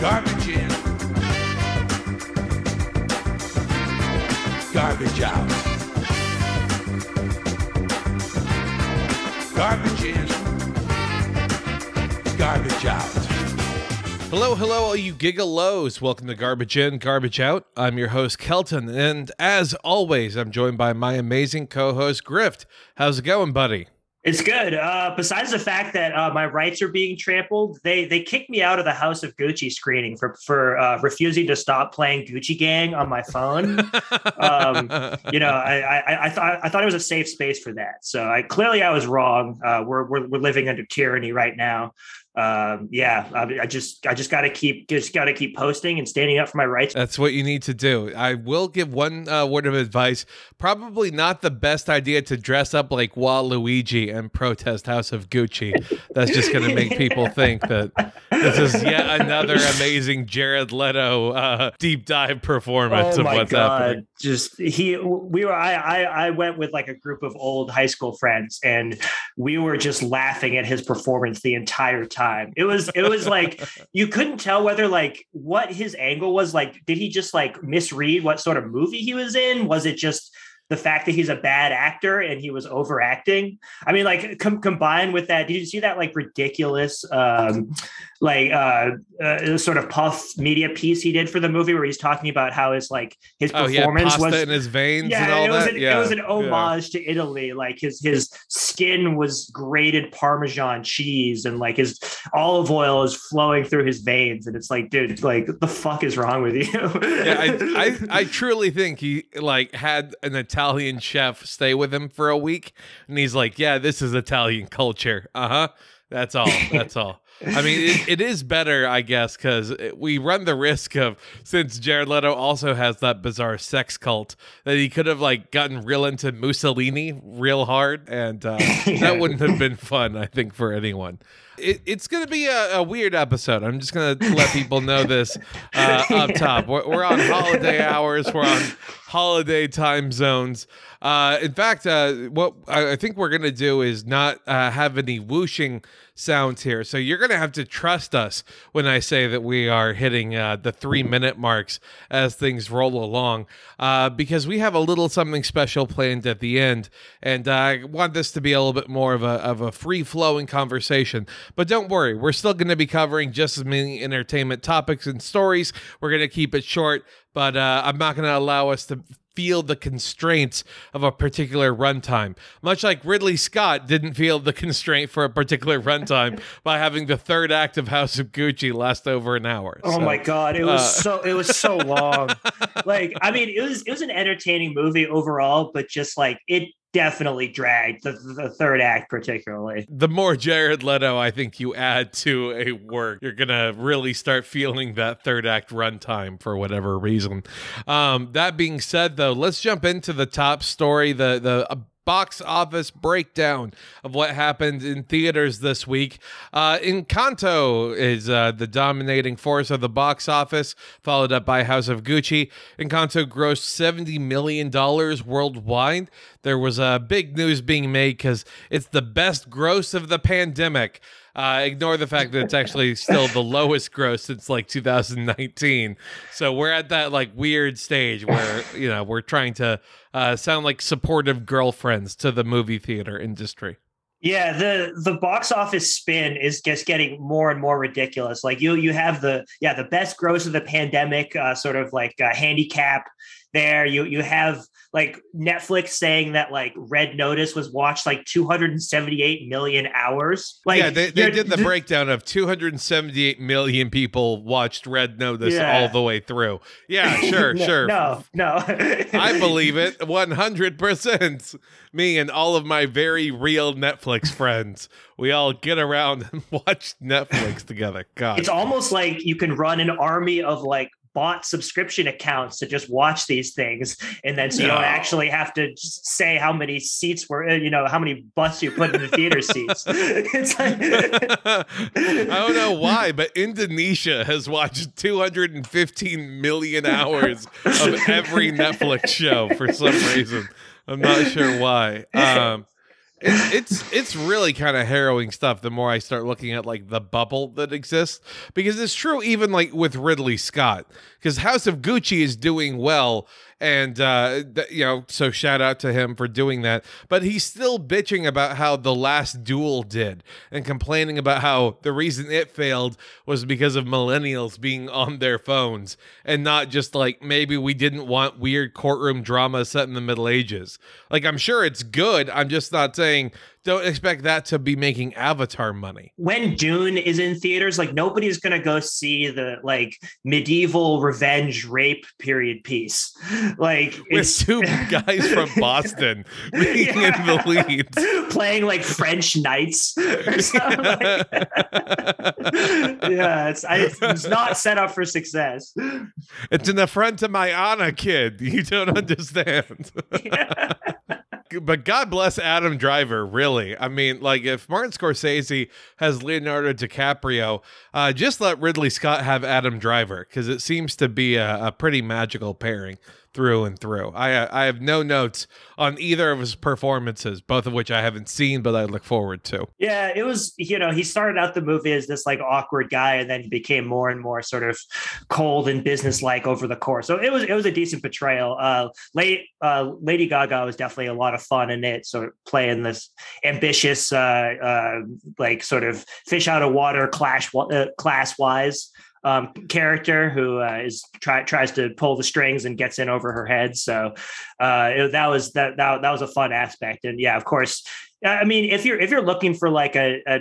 Garbage in. Garbage out. Garbage in. Garbage out. Hello, hello, all you gigalos. Welcome to Garbage In, Garbage Out. I'm your host, Kelton, and as always, I'm joined by my amazing co host, Grift. How's it going, buddy? It's good. Uh, besides the fact that uh, my rights are being trampled, they they kicked me out of the House of Gucci screening for for uh, refusing to stop playing Gucci Gang on my phone. um, you know, I, I, I thought I thought it was a safe space for that. So I clearly I was wrong. Uh, we're, we're we're living under tyranny right now um, yeah, I, I, just I just got to keep just got to keep posting and standing up for my rights. That's what you need to do. I will give one uh, word of advice. Probably not the best idea to dress up like Waluigi and protest House of Gucci. That's just going to make people think that this is yet another amazing Jared Leto uh, deep dive performance oh of what's God. happening. Just he, we were. I, I I went with like a group of old high school friends, and we were just laughing at his performance the entire time. It was it was like you couldn't tell whether like what his angle was like did he just like misread what sort of movie he was in? Was it just the fact that he's a bad actor and he was overacting. I mean, like com- combined with that, did you see that like ridiculous, um, like uh, uh, sort of puff media piece he did for the movie where he's talking about how his like his oh, performance was in his veins. Yeah, it was that? An, yeah, it was an homage yeah. to Italy. Like his his skin was grated Parmesan cheese and like his olive oil is flowing through his veins, and it's like, dude, like the fuck is wrong with you? yeah, I, I I truly think he like had an Italian chef stay with him for a week, and he's like, "Yeah, this is Italian culture. Uh huh. That's all. That's all." I mean, it, it is better, I guess, because we run the risk of since Jared Leto also has that bizarre sex cult that he could have like gotten real into Mussolini real hard, and uh, that wouldn't have been fun, I think, for anyone. It, it's going to be a, a, weird episode. I'm just going to let people know this uh, up top. We're, we're, on holiday hours. We're on holiday time zones. Uh, in fact, uh, what I, think we're going to do is not uh, have any whooshing sounds here. So you're going to have to trust us when I say that we are hitting uh, the three minute marks as things roll along, uh, because we have a little something special planned at the end, and I want this to be a little bit more of a of a free flowing conversation. But don't worry, we're still going to be covering just as many entertainment topics and stories. We're going to keep it short, but uh, I'm not going to allow us to feel the constraints of a particular runtime. Much like Ridley Scott didn't feel the constraint for a particular runtime by having the third act of House of Gucci last over an hour. Oh so, my god, it was uh, so it was so long. like I mean, it was it was an entertaining movie overall, but just like it definitely dragged the, the third act particularly. The more jared leto i think you add to a work you're gonna really start feeling that third act runtime for whatever reason. Um, that being said though let's jump into the top story the the box office breakdown of what happened in theaters this week. Uh, Encanto is uh, the dominating force of the box office, followed up by House of Gucci. Encanto grossed $70 million worldwide. There was a uh, big news being made because it's the best gross of the pandemic. Uh, ignore the fact that it's actually still the lowest gross since like 2019. So we're at that like weird stage where you know we're trying to uh, sound like supportive girlfriends to the movie theater industry. Yeah, the the box office spin is just getting more and more ridiculous. Like you you have the yeah the best gross of the pandemic uh, sort of like uh, handicap there. You you have like Netflix saying that like Red Notice was watched like 278 million hours. Like yeah, they, they did the th- breakdown of 278 million people watched Red Notice yeah. all the way through. Yeah, sure, no, sure. No, no. I believe it 100. percent Me and all of my very real Netflix friends, we all get around and watch Netflix together. God, it's almost like you can run an army of like bought subscription accounts to just watch these things. And then so no. you don't actually have to say how many seats were uh, you know how many butts you put in the theater seats. It's like i don't know why but indonesia has watched 215 million hours of every netflix show for some reason. I'm not sure why. Um It, it's it's really kind of harrowing stuff. The more I start looking at like the bubble that exists, because it's true even like with Ridley Scott, because House of Gucci is doing well, and uh, th- you know, so shout out to him for doing that. But he's still bitching about how the last duel did, and complaining about how the reason it failed was because of millennials being on their phones, and not just like maybe we didn't want weird courtroom drama set in the Middle Ages. Like I'm sure it's good. I'm just not saying don't expect that to be making Avatar money. When Dune is in theaters, like nobody's gonna go see the like medieval revenge rape period piece. Like with two guys from Boston being yeah. in the leads, playing like French knights or something. Like yeah, it's I, it's not set up for success. It's an affront to my honor, kid. You don't understand. Yeah but God bless Adam Driver, really. I mean, like if Martin Scorsese has Leonardo DiCaprio, uh, just let Ridley Scott have Adam Driver because it seems to be a, a pretty magical pairing through and through. I I have no notes on either of his performances, both of which I haven't seen, but I look forward to. Yeah, it was you know he started out the movie as this like awkward guy, and then he became more and more sort of cold and businesslike over the course. So it was it was a decent portrayal. Uh, late uh, Lady Gaga was definitely a lot of fun in it, sort of playing this ambitious, uh, uh, like sort of fish out of water clash uh, class wise um, character who uh, is try, tries to pull the strings and gets in over her head. So uh, it, that was that, that that was a fun aspect. And yeah, of course, I mean, if you're if you're looking for like a, a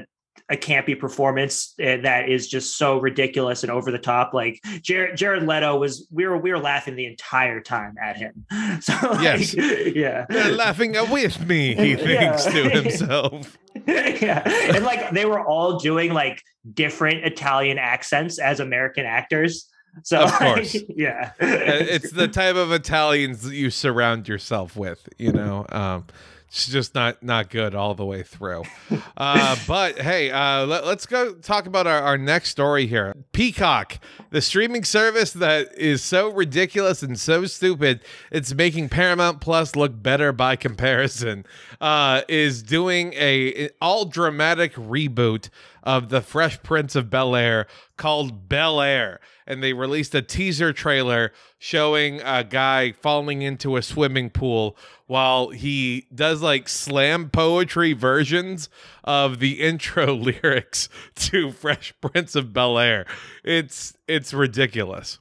a campy performance eh, that is just so ridiculous and over the top. Like Jared, Jared Leto was, we were we were laughing the entire time at him. So like, yes, yeah, They're laughing with me. He thinks yeah. to himself. yeah, and like they were all doing like different Italian accents as American actors. So of course, yeah, it's the type of Italians that you surround yourself with. You know. Um, it's just not not good all the way through. Uh, but hey, uh, let, us go talk about our, our next story here. Peacock, the streaming service that is so ridiculous and so stupid, it's making Paramount Plus look better by comparison. Uh, is doing a all dramatic reboot of the Fresh Prince of Bel Air called Bel Air. And they released a teaser trailer showing a guy falling into a swimming pool while he does like slam poetry versions of the intro lyrics to Fresh Prince of Bel Air. It's it's ridiculous.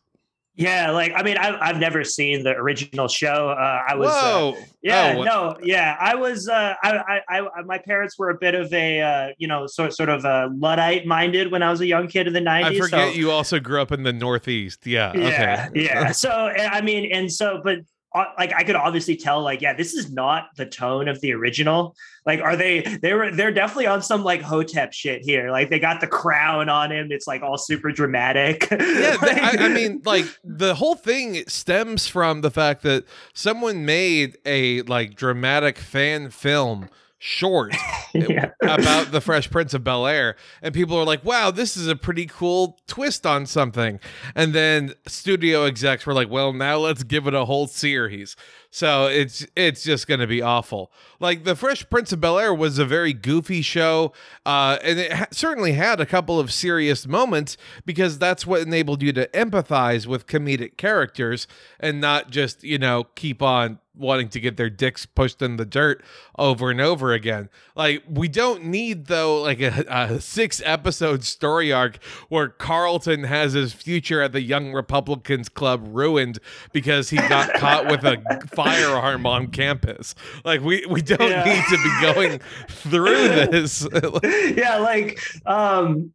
Yeah, like I mean, I've I've never seen the original show. Uh, I was, uh, yeah, oh, no, yeah, I was. Uh, I, I, I, my parents were a bit of a, uh, you know, sort sort of a luddite minded when I was a young kid in the nineties. I forget so. you also grew up in the Northeast. Yeah, yeah, okay. yeah. So I mean, and so, but uh, Uh, like I could obviously tell, like, yeah, this is not the tone of the original. Like, are they? They were. They're definitely on some like Hotep shit here. Like, they got the crown on him. It's like all super dramatic. Yeah, like, I, I, mean, like the whole thing stems from the fact that someone made a like dramatic fan film short yeah. about the Fresh Prince of Bel Air, and people are like, "Wow, this is a pretty cool twist on something." And then studio execs were like, "Well, now let's give it a whole series." So it's it's just going to be awful. Like the Fresh Prince of Bel Air was a very goofy show, uh, and it ha- certainly had a couple of serious moments because that's what enabled you to empathize with comedic characters and not just you know keep on wanting to get their dicks pushed in the dirt over and over again. Like we don't need though like a, a, six episode story arc where Carlton has his future at the Young Republicans Club ruined because he got caught with a firearm on campus. Like we we don't yeah. need to be going through this. yeah, like um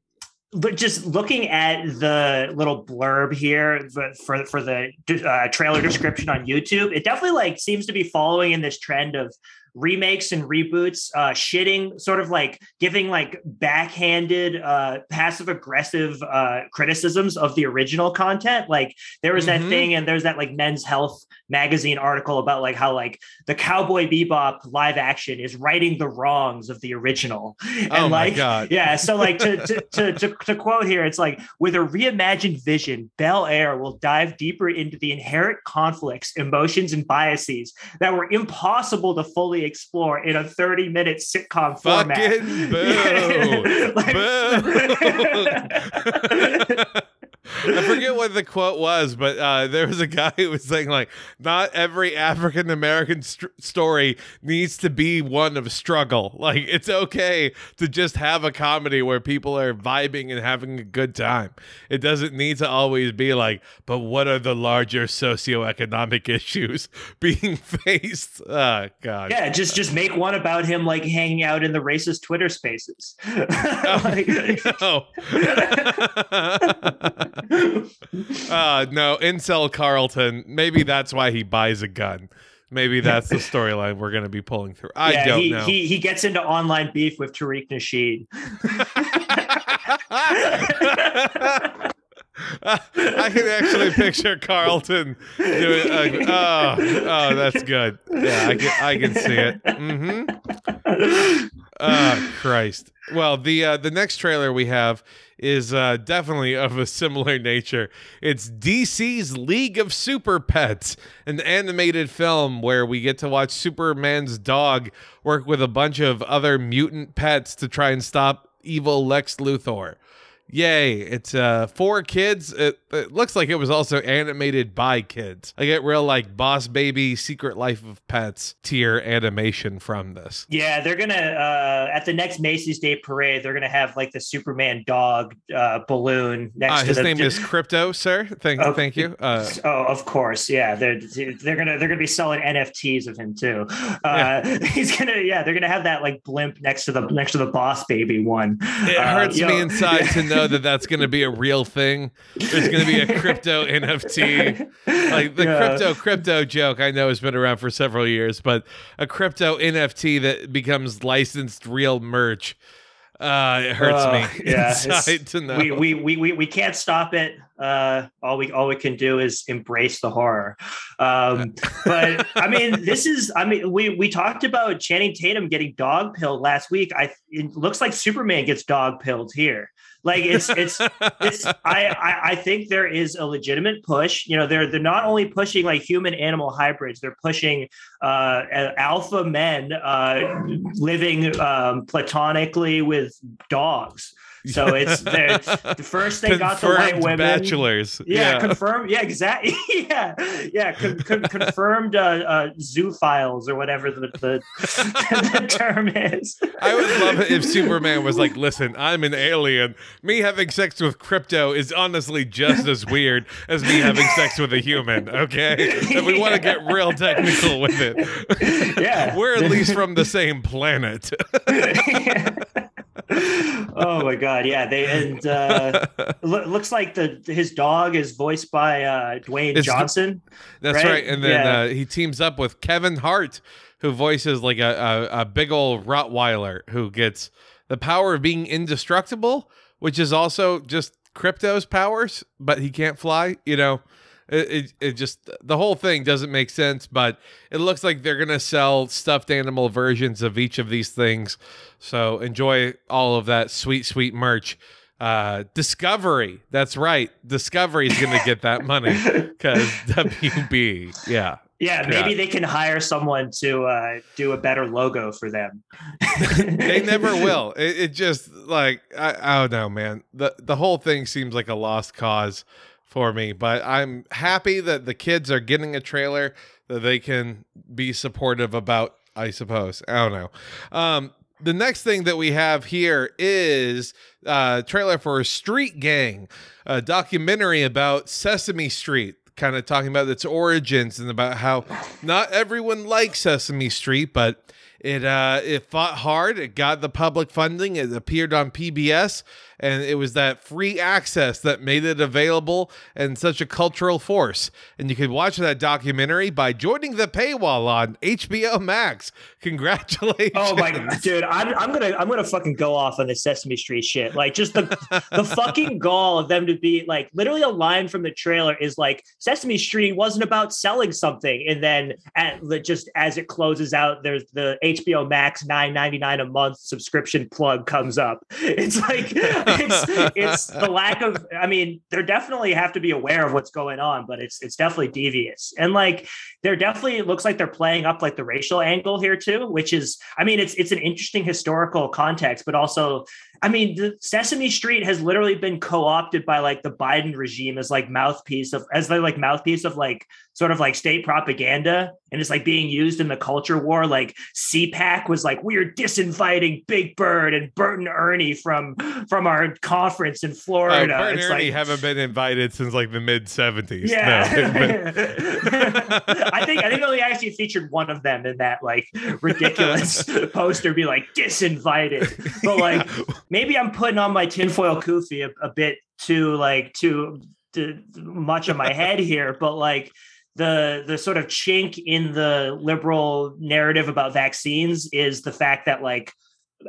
but just looking at the little blurb here for for the uh, trailer description on YouTube, it definitely like seems to be following in this trend of remakes and reboots, uh, shitting, sort of like giving like backhanded, uh, passive aggressive uh, criticisms of the original content. Like there was mm-hmm. that thing, and there's that like Men's Health magazine article about like how like the Cowboy Bebop live action is righting the wrongs of the original. And oh like, my god, yeah. So like to to, to to to quote here, it's like with a reimagined vision, Bel Air will dive deeper into the inherent conflicts, emotions, and biases that were impossible to fully explore in a 30 minute sitcom format. Fucking boo. Like- boo. I forget what the quote was, but uh, there was a guy who was saying like, "Not every African American st- story needs to be one of struggle. Like, it's okay to just have a comedy where people are vibing and having a good time. It doesn't need to always be like, but what are the larger socioeconomic issues being faced? Oh God, Yeah, just just make one about him like hanging out in the racist Twitter spaces. Like- no. Uh, no, incel Carlton. Maybe that's why he buys a gun. Maybe that's the storyline we're going to be pulling through. I yeah, don't he, know. He he gets into online beef with Tariq Nasheed. I can actually picture Carlton doing. Uh, oh, oh, that's good. Yeah, I can. I can see it. Mm-hmm. Oh, Christ. Well, the uh, the next trailer we have is uh, definitely of a similar nature. It's DC's League of Super Pets, an animated film where we get to watch Superman's dog work with a bunch of other mutant pets to try and stop evil Lex Luthor. Yay, it's uh for kids. It, it looks like it was also animated by kids. I get real like Boss Baby Secret Life of Pets tier animation from this. Yeah, they're gonna uh, at the next Macy's Day Parade. They're gonna have like the Superman dog uh, balloon next Uh, to his the. name is Krypto, sir. Thank, Oh, thank you. Uh, Oh, of course, yeah. They're they're gonna they're gonna be selling NFTs of him too. Uh, He's gonna yeah. They're gonna have that like blimp next to the next to the Boss Baby one. it Uh, hurts yo- me inside to know that that's going to be a real thing. There's going to be a crypto NFT. Like the Yeah. crypto crypto joke, I know has been around for several years, but a crypto NFT that becomes licensed real merch. Uh, it hurts Uh, me yeah, know. we, we we we we can't stop it. Uh, all we all we can do is embrace the horror. Um, but I mean, this is. I mean, we we talked about Channing Tatum getting dog pilled last week. I it looks like Superman gets dog pilled here. Like it's it's it's I, I I think there is a legitimate push. You know, they're they're not only pushing like human animal hybrids, they're pushing uh, alpha men uh, living um, platonically with dogs. So it's the first they got the white women. bachelors. Yeah, confirmed. Yeah, exactly. yeah, yeah, con- con- confirmed uh, uh, zoophiles or whatever the, the, the term is. I would love it if Superman was like, listen, I'm an alien. Me having sex with Krypto is honestly just as weird as me having sex with a human, okay? If we want to get real technical with it. Yeah. We're at least from the same planet. oh my god, yeah. They and uh, lo- looks like the his dog is voiced by uh, Dwayne It's- Johnson. That's Right? right. And then Yeah. uh, he teams up with Kevin Hart, who voices like a, a, a big old Rottweiler who gets the power of being indestructible, which is also just Krypto's powers, but he can't fly. You know, it, it, it just, the whole thing doesn't make sense, but it looks like they're going to sell stuffed animal versions of each of these things. So enjoy all of that sweet, sweet merch. Uh, Discovery. That's right. Discovery is going to get that money because WB. Yeah. Yeah, maybe they can hire someone to uh, do a better logo for them. they never will. It, it just like I, I don't know, man. the The whole thing seems like a lost cause for me. But I'm happy that the kids are getting a trailer that they can be supportive about. I suppose I don't know. Um, the next thing that we have here is uh trailer for a Street Gang, a documentary about Sesame Street, kind of talking about its origins and about how not everyone likes Sesame Street, but it uh it fought hard, it got the public funding, it appeared on PBS, and it was that free access that made it available and such a cultural force. And you can watch that documentary by joining the paywall on HBO Max. Congratulations. Oh my god, dude! I'm, I'm gonna I'm gonna fucking go off on the Sesame Street shit. Like just the the fucking gall of them to be like literally a line from the trailer is like Sesame Street wasn't about selling something, and then at the, just as it closes out, there's the HBO Max nine ninety nine a month subscription plug comes up. It's like it's it's the lack of. I mean, they definitely have to be aware of what's going on, but it's it's definitely devious and like there definitely it looks like they're playing up like the racial angle here too, which is, I mean, it's it's an interesting historical context, but also I mean, the Sesame Street has literally been co-opted by like the Biden regime as like mouthpiece of as the like mouthpiece of like sort of like state propaganda, and it's like being used in the culture war. Like CPAC was like, we're disinviting Big Bird and Bert and Ernie from from our conference in Florida. Uh, Bert and It's Ernie like- haven't been invited since like the mid seventies. yeah, No, I think I think only actually featured one of them in that like ridiculous poster, be like disinvited. But like maybe I'm putting on my tinfoil kufi a, a bit too like too, too much of my head here, but like the the sort of chink in the liberal narrative about vaccines is the fact that like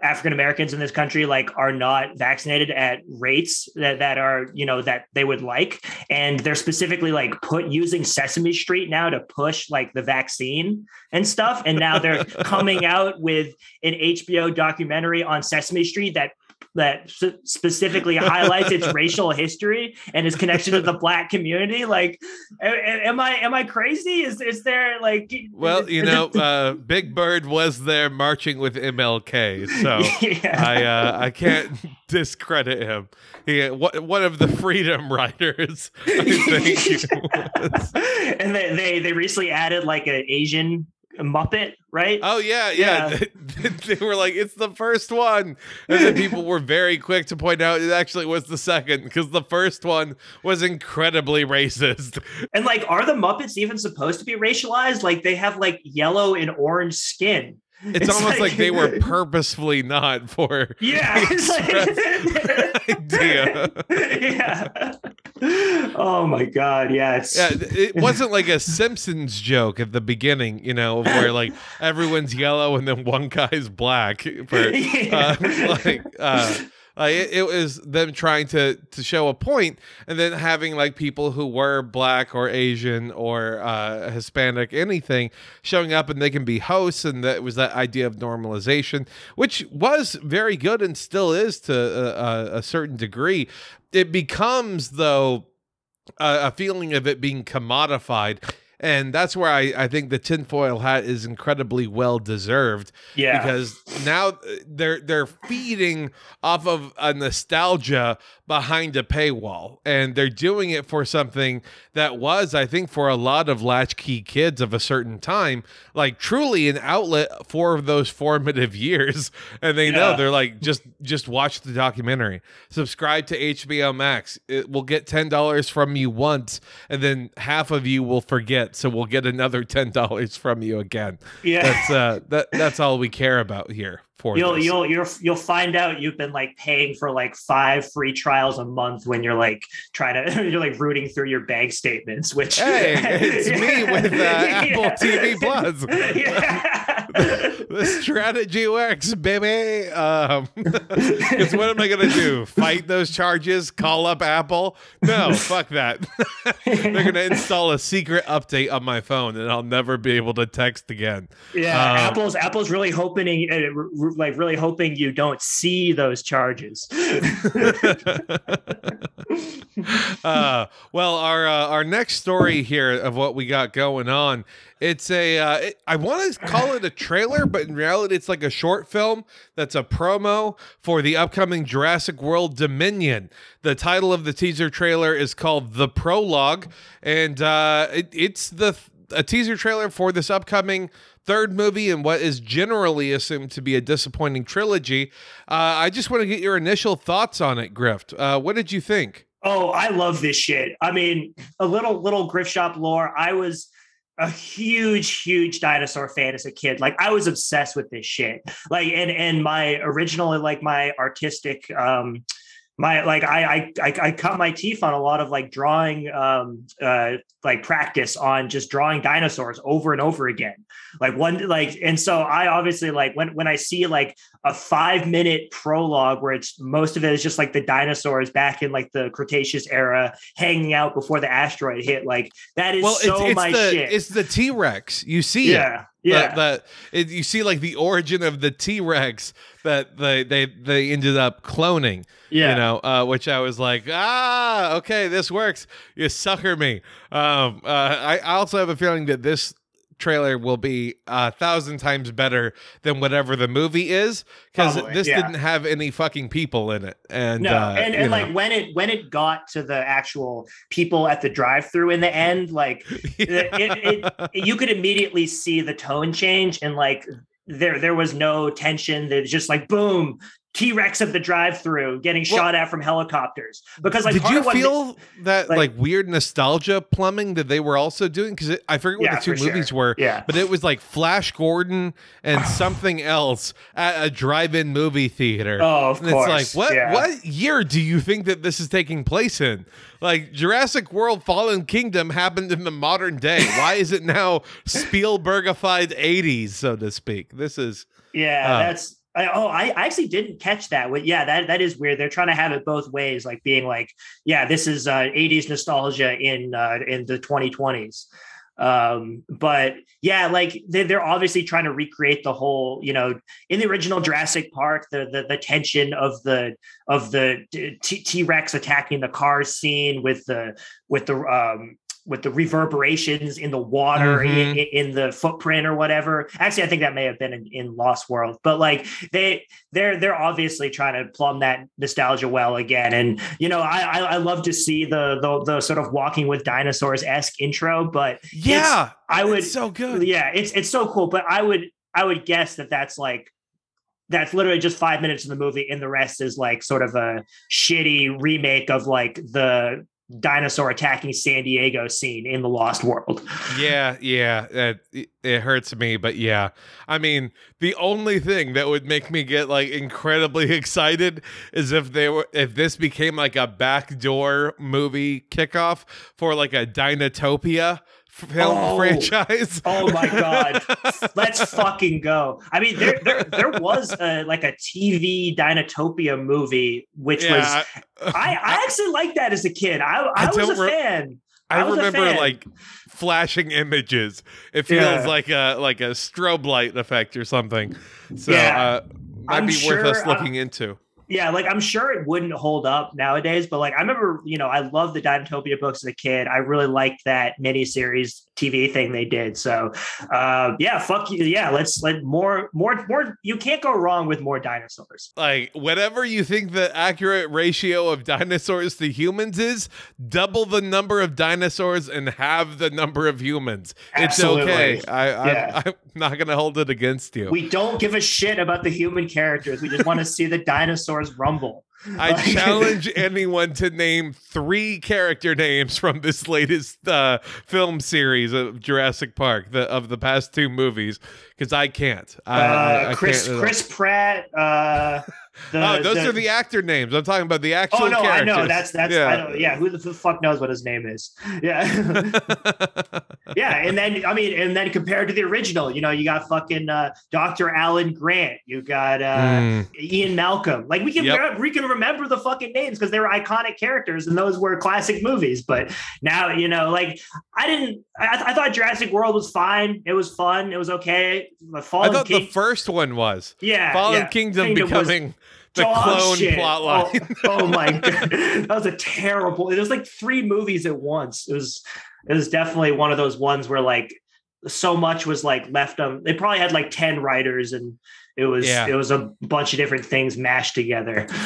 African Americans in this country like are not vaccinated at rates that, that are you know that they would like. And they're specifically like put using Sesame Street now to push like the vaccine and stuff. And now they're coming out with an HBO documentary on Sesame Street that that specifically highlights its racial history and its connection to the black community like am I am I crazy is is there like well, you know, uh, Big Bird was there marching with MLK, so yeah. I uh, I can't discredit him. He one one of the freedom riders, I think. was. and they, they they recently added like an Asian Muppet, right? Oh yeah, yeah. they were like, it's the first one, and then people were very quick to point out it actually was the second because the first one was incredibly racist. And like, are the Muppets even supposed to be racialized? Like, they have like yellow and orange skin. It's, almost like, they were purposefully not for Yeah. the it's like- idea. yeah. Oh my god. It's Yeah, it wasn't like a Simpsons joke at the beginning, you know, where like everyone's yellow and then one guy's black. For uh, like, uh, like it, it was them trying to to show a point, and then having like people who were black or Asian or uh, Hispanic, anything, showing up and they can be hosts, and that was that idea of normalization, which was very good and still is to a, a, certain degree. It becomes though a, a feeling of it being commodified. And that's where I, I think the tinfoil hat is incredibly well deserved yeah. because now uh, they're they're feeding off of a nostalgia behind a paywall and they're doing it for something that was I think for a lot of latchkey kids of a certain time like truly an outlet for those formative years. And they know they're like just just watch the documentary. Subscribe to HBO Max. It will get $10 from you once and then half of you will forget. So we'll get another $10 from you again. Yeah. that's uh that that's all we care about here for You'll this. you'll you'll you'll find out you've been like paying for like five free trials a month when you're like trying to you're like rooting through your bank statements. Which Hey, it's me with, uh, Apple Yeah. TV Plus. yeah. The strategy works, baby. Um, because what am I gonna do? Fight those charges? Call up Apple? No, fuck that. They're gonna install a secret update on my phone, and I'll never be able to text again. Yeah, Um, Apple's Apple's really hoping, like really hoping you don't see those charges. uh, well, our uh, our next story here of what we got going on, it's a uh, it, I want to call it a trailer, but in reality, it's like a short film that's a promo for the upcoming Jurassic World Dominion. The title of the teaser trailer is called The Prologue, and uh, it, it's the a teaser trailer for this upcoming third movie in what is generally assumed to be a disappointing trilogy. Uh, I just want to get your initial thoughts on it, Grift. Uh, what did you think? Oh, I love this shit. I mean, a little little grift shop lore. I was a huge, huge dinosaur fan as a kid. Like I was obsessed with this shit. Like and and my original like my artistic um my like I, I I I cut my teeth on a lot of like drawing um uh like practice on just drawing dinosaurs over and over again. Like one like and so I obviously like when when I see like a five minute prologue where it's most of it is just like the dinosaurs back in like the Cretaceous era hanging out before the asteroid hit. Like that is well, so it's, it's my the shit. it's the T Rex. You see it. Yeah. Yeah. The, the- it, you see like the origin of the T Rex that they they they ended up cloning. yeah. You know, uh, which I was like, ah, okay, this works. You sucker me. Um, uh, I, I also have a feeling that this trailer will be a thousand times better than whatever the movie is because this yeah. didn't have any fucking people in it. And no, uh, and, and know. like when it when it got to the actual people at the drive-through in the end, like it, it, it, you could immediately see the tone change and like there there was no tension. There's just like boom, T-Rex of the drive-through getting Well- shot at from helicopters. Because like did you of what ma- feel that like, like- weird nostalgia plumbing that they were also doing? Because I forget what Yeah, the two for sure. movies were, yeah. but it was like Flash Gordon and something else at a drive-in movie theater. Oh, of and course. it's like, what yeah. what year do you think that this is taking place in? Like Jurassic World Fallen Kingdom happened in the modern day. Why is it now Spielbergified 80s, so to speak? This is Yeah, Uh, that's I, oh, I I actually didn't catch that. But yeah, that that is weird. They're trying to have it both ways, like being like, yeah, this is uh, '80s nostalgia in uh, in the 2020s. Um, but yeah, like they, they're obviously trying to recreate the whole, you know, in the original Jurassic Park, the the, the tension of the of the T Rex attacking the cars scene with the with the um with the reverberations in the water Mhm. in, in the footprint or whatever. Actually, I think that may have been in, in Lost World, but like they they're they're obviously trying to plumb that nostalgia well again. And you know, I I, I love to see the, the the sort of walking with dinosaurs esque intro, but yeah, I would it's so good. yeah, it's it's so cool. But I would I would guess that that's like that's literally just five minutes in the movie, and the rest is like sort of a shitty remake of like the dinosaur attacking San Diego scene in the Lost World. Yeah, yeah, it, it- hurts me, but yeah. I mean, the only thing that would make me get like incredibly excited is if they were if this became like a backdoor movie kickoff for like a Dinotopia film Oh. franchise. Oh my god. Let's fucking go. I mean, there there, there was a, like a TV Dinotopia movie, which was yeah, I, I actually liked that as a kid. I, I, I was a re- fan. I, I remember like flashing images. It feels Yeah. like a like a strobe light effect or something. So Yeah. uh might I'm be sure- worth us looking into. Yeah, like I'm sure it wouldn't hold up nowadays, but like I remember, you know, I loved the Dinotopia books as a kid. I really liked that miniseries TV thing they did. So, uh, yeah, fuck you. Yeah, let's let more, more, more. You can't go wrong with more dinosaurs. like whatever you think the accurate ratio of dinosaurs to humans is double the number of dinosaurs and have the number of humans it's okay Absolutely. I, I Yeah. i'm not gonna hold it against you We don't give a shit about the human characters. We just want to see the dinosaurs rumble. i Like- challenge anyone to name three character names from this latest uh, film series of jurassic park the, of the past two movies because i can't I, I- Uh, I Chris can't. Chris Pratt. Uh, the, oh those are the actor names i'm talking about the actual Oh no, I know. That's that's yeah. I don't, yeah. Who the fuck knows what his name is? Yeah. yeah, and then I mean, and then compared to the original, you know, you got fucking uh, Dr. Alan Grant, you got uh, Mm. Ian Malcolm. Like we can Yep. we can remember the fucking names because they were iconic characters and those were classic movies. But now, you know, like I didn't. I, I thought Jurassic World was fine. It was fun. It was okay. The I thought King. the first one was yeah, Fallen yeah. Kingdom, Kingdom was becoming the dog clone shit. plot line. Oh, oh my god, that was a terrible. It was like three movies at once. It was it was definitely one of those ones where like so much was like left on. They probably had like ten writers, and it was Yeah. it was a bunch of different things mashed together.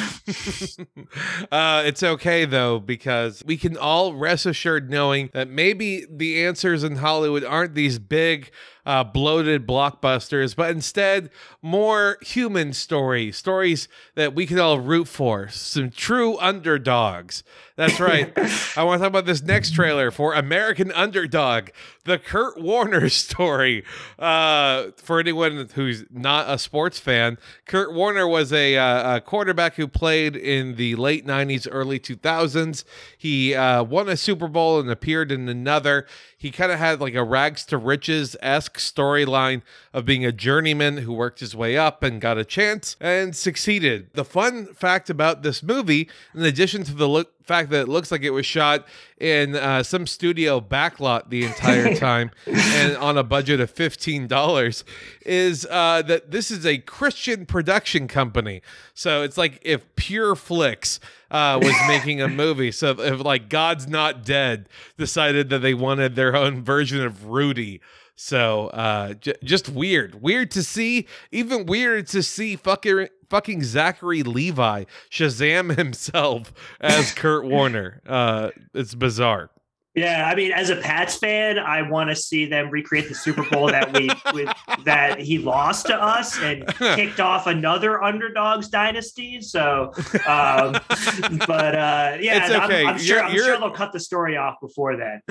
uh, it's okay though because we can all rest assured knowing that maybe the answers in Hollywood aren't these big, uh, bloated blockbusters, but instead more human stories, stories that we can all root for, some true underdogs. That's right. I want to talk about this next trailer for American Underdog, the Kurt Warner story. Uh, for anyone who's not a sports fan, Kurt Warner was a, uh, a quarterback who played in the late 90s, early 2000s. He uh, won a Super Bowl and appeared in another. He kind of had like a rags to riches esque storyline of being a journeyman who worked his way up and got a chance and succeeded. The fun fact about this movie, in addition to the look, fact that it looks like it was shot in uh, some studio backlot the entire time and on a budget of $15, is uh, that this is a Christian production company. So it's like if Pure Flix uh, was making a movie. So if like God's Not Dead decided that they wanted their own version of Rudy. So uh, j- just weird, weird to see. Even weird to see fucking fucking Zachary Levi Shazam himself as Kurt Warner. Uh, it's bizarre. Yeah, I mean, as a Pats fan, I want to see them recreate the Super Bowl that we with, that he lost to us and kicked off another underdogs dynasty. So, um, but uh, yeah, It's okay. I'm, I'm sure You're- I'm you're- sure they'll cut the story off before then.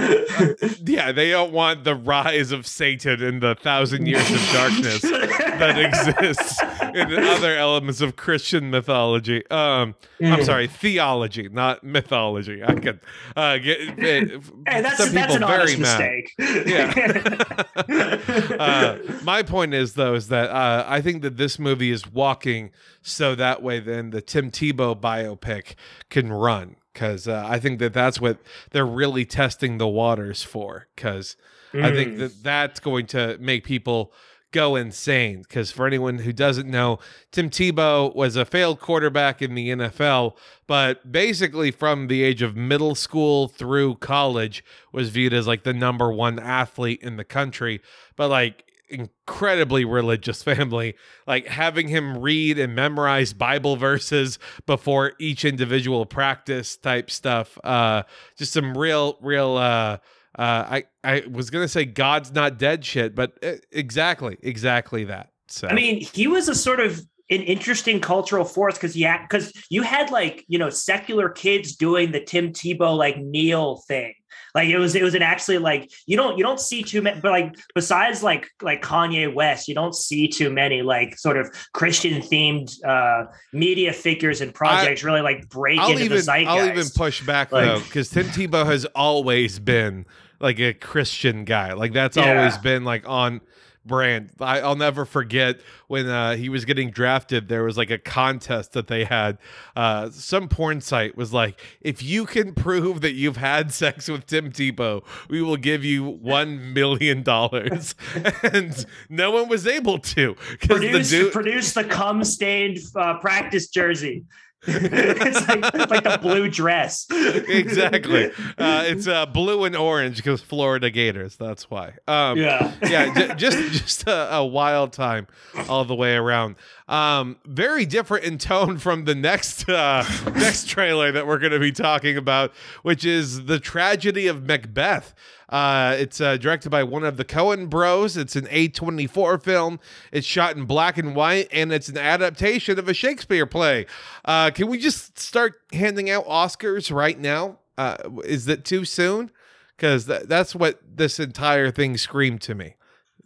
Yeah, they don't want the rise of Satan and the thousand years of darkness that exists in other elements of Christian mythology. Um, I'm sorry, theology, not mythology. I could uh, get Hey, that's some that's people an very mad. mistake. uh, my point is though is that uh, I think that this movie is walking so that way then the Tim Tebow biopic can run because uh, I think that that's what they're really testing the waters for because I think Mm. that that's going to make people go insane because for anyone who doesn't know Tim Tebow was a failed quarterback in the NFL but basically from the age of middle school through college was viewed as like the number one athlete in the country. But like incredibly religious family like having him read and memorize bible verses before each individual practice type stuff uh just some real real uh uh i i was gonna say god's not dead shit but uh, exactly exactly that so. I mean, he was a sort of an interesting cultural force because yeah, because you had like you know secular kids doing the Tim Tebow like kneel thing. Like it was, it was an actually like you don't you don't see too many, but like besides like like Kanye West, you don't see too many like sort of Christian themed uh media figures and projects really like break I'll into even the zeitgeist. I'll even push back Like- though because Tim Tebow has always been like a Christian guy. Like that's Yeah. always been like on brand. I, I'll never forget when uh, he was getting drafted. There was like a contest that they had. Uh, some porn site was like, if you can prove that you've had sex with Tim Tebow, we will give you one million dollars. and no one was able to because the produce dude. produce the cum stained uh, practice jersey. it's like like the blue dress. exactly. Uh, it's uh, blue and orange because Florida Gators. That's why. Um, Yeah. yeah, j- just just a, a wild time all the way around. Um, very different in tone from the next uh, next trailer that we're going to be talking about, which is the tragedy of Macbeth. Uh, it's uh, directed by one of the Coen Bros. It's an A24 film. It's shot in black and white, and it's an adaptation of a Shakespeare play. Uh, can we just start handing out Oscars right now? Uh, is that too soon? Because th- that's what this entire thing screamed to me.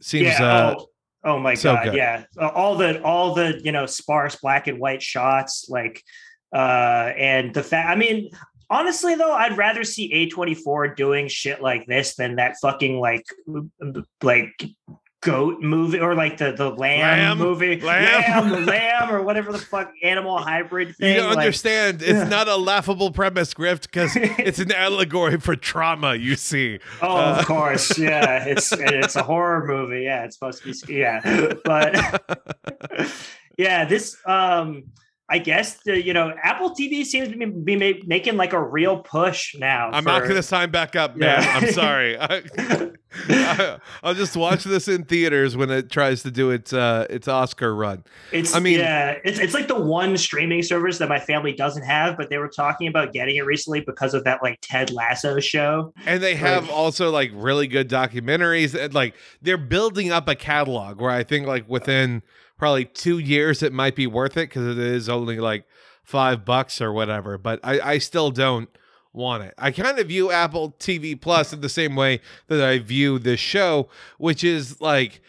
Seems yeah. uh, oh, oh my so god. good. Yeah. Uh, All the all the you know sparse black and white shots, like, uh, and the fact. I mean, honestly though, I'd rather see A twenty four doing shit like this than that fucking like like goat movie or like the the Lamb, lamb, movie lamb. lamb lamb or whatever the fuck animal hybrid you don't like- understand. It's Yeah. not a laughable premise, Grift, because it's an allegory for trauma. You see. Oh, Uh, of course, yeah. It's it's a horror movie. Yeah, it's supposed to be. Yeah, but yeah, this. Um, I guess the you know Apple TV seems to be, be making like a real push now. I'm not going to sign back up, man. Yeah. I'm sorry. I, will just watch this in theaters when it tries to do its uh, its Oscar run. It's I mean- yeah, it's it's like the one streaming service that my family doesn't have, but they were talking about getting it recently because of that like Ted Lasso show. And they have Like- also like really good documentaries and like they're building up a catalog where I think like within probably two years it might be worth it because it is only like five bucks or whatever. But I, I still don't want it. I kind of view Apple TV Plus in the same way that I view this show, which is like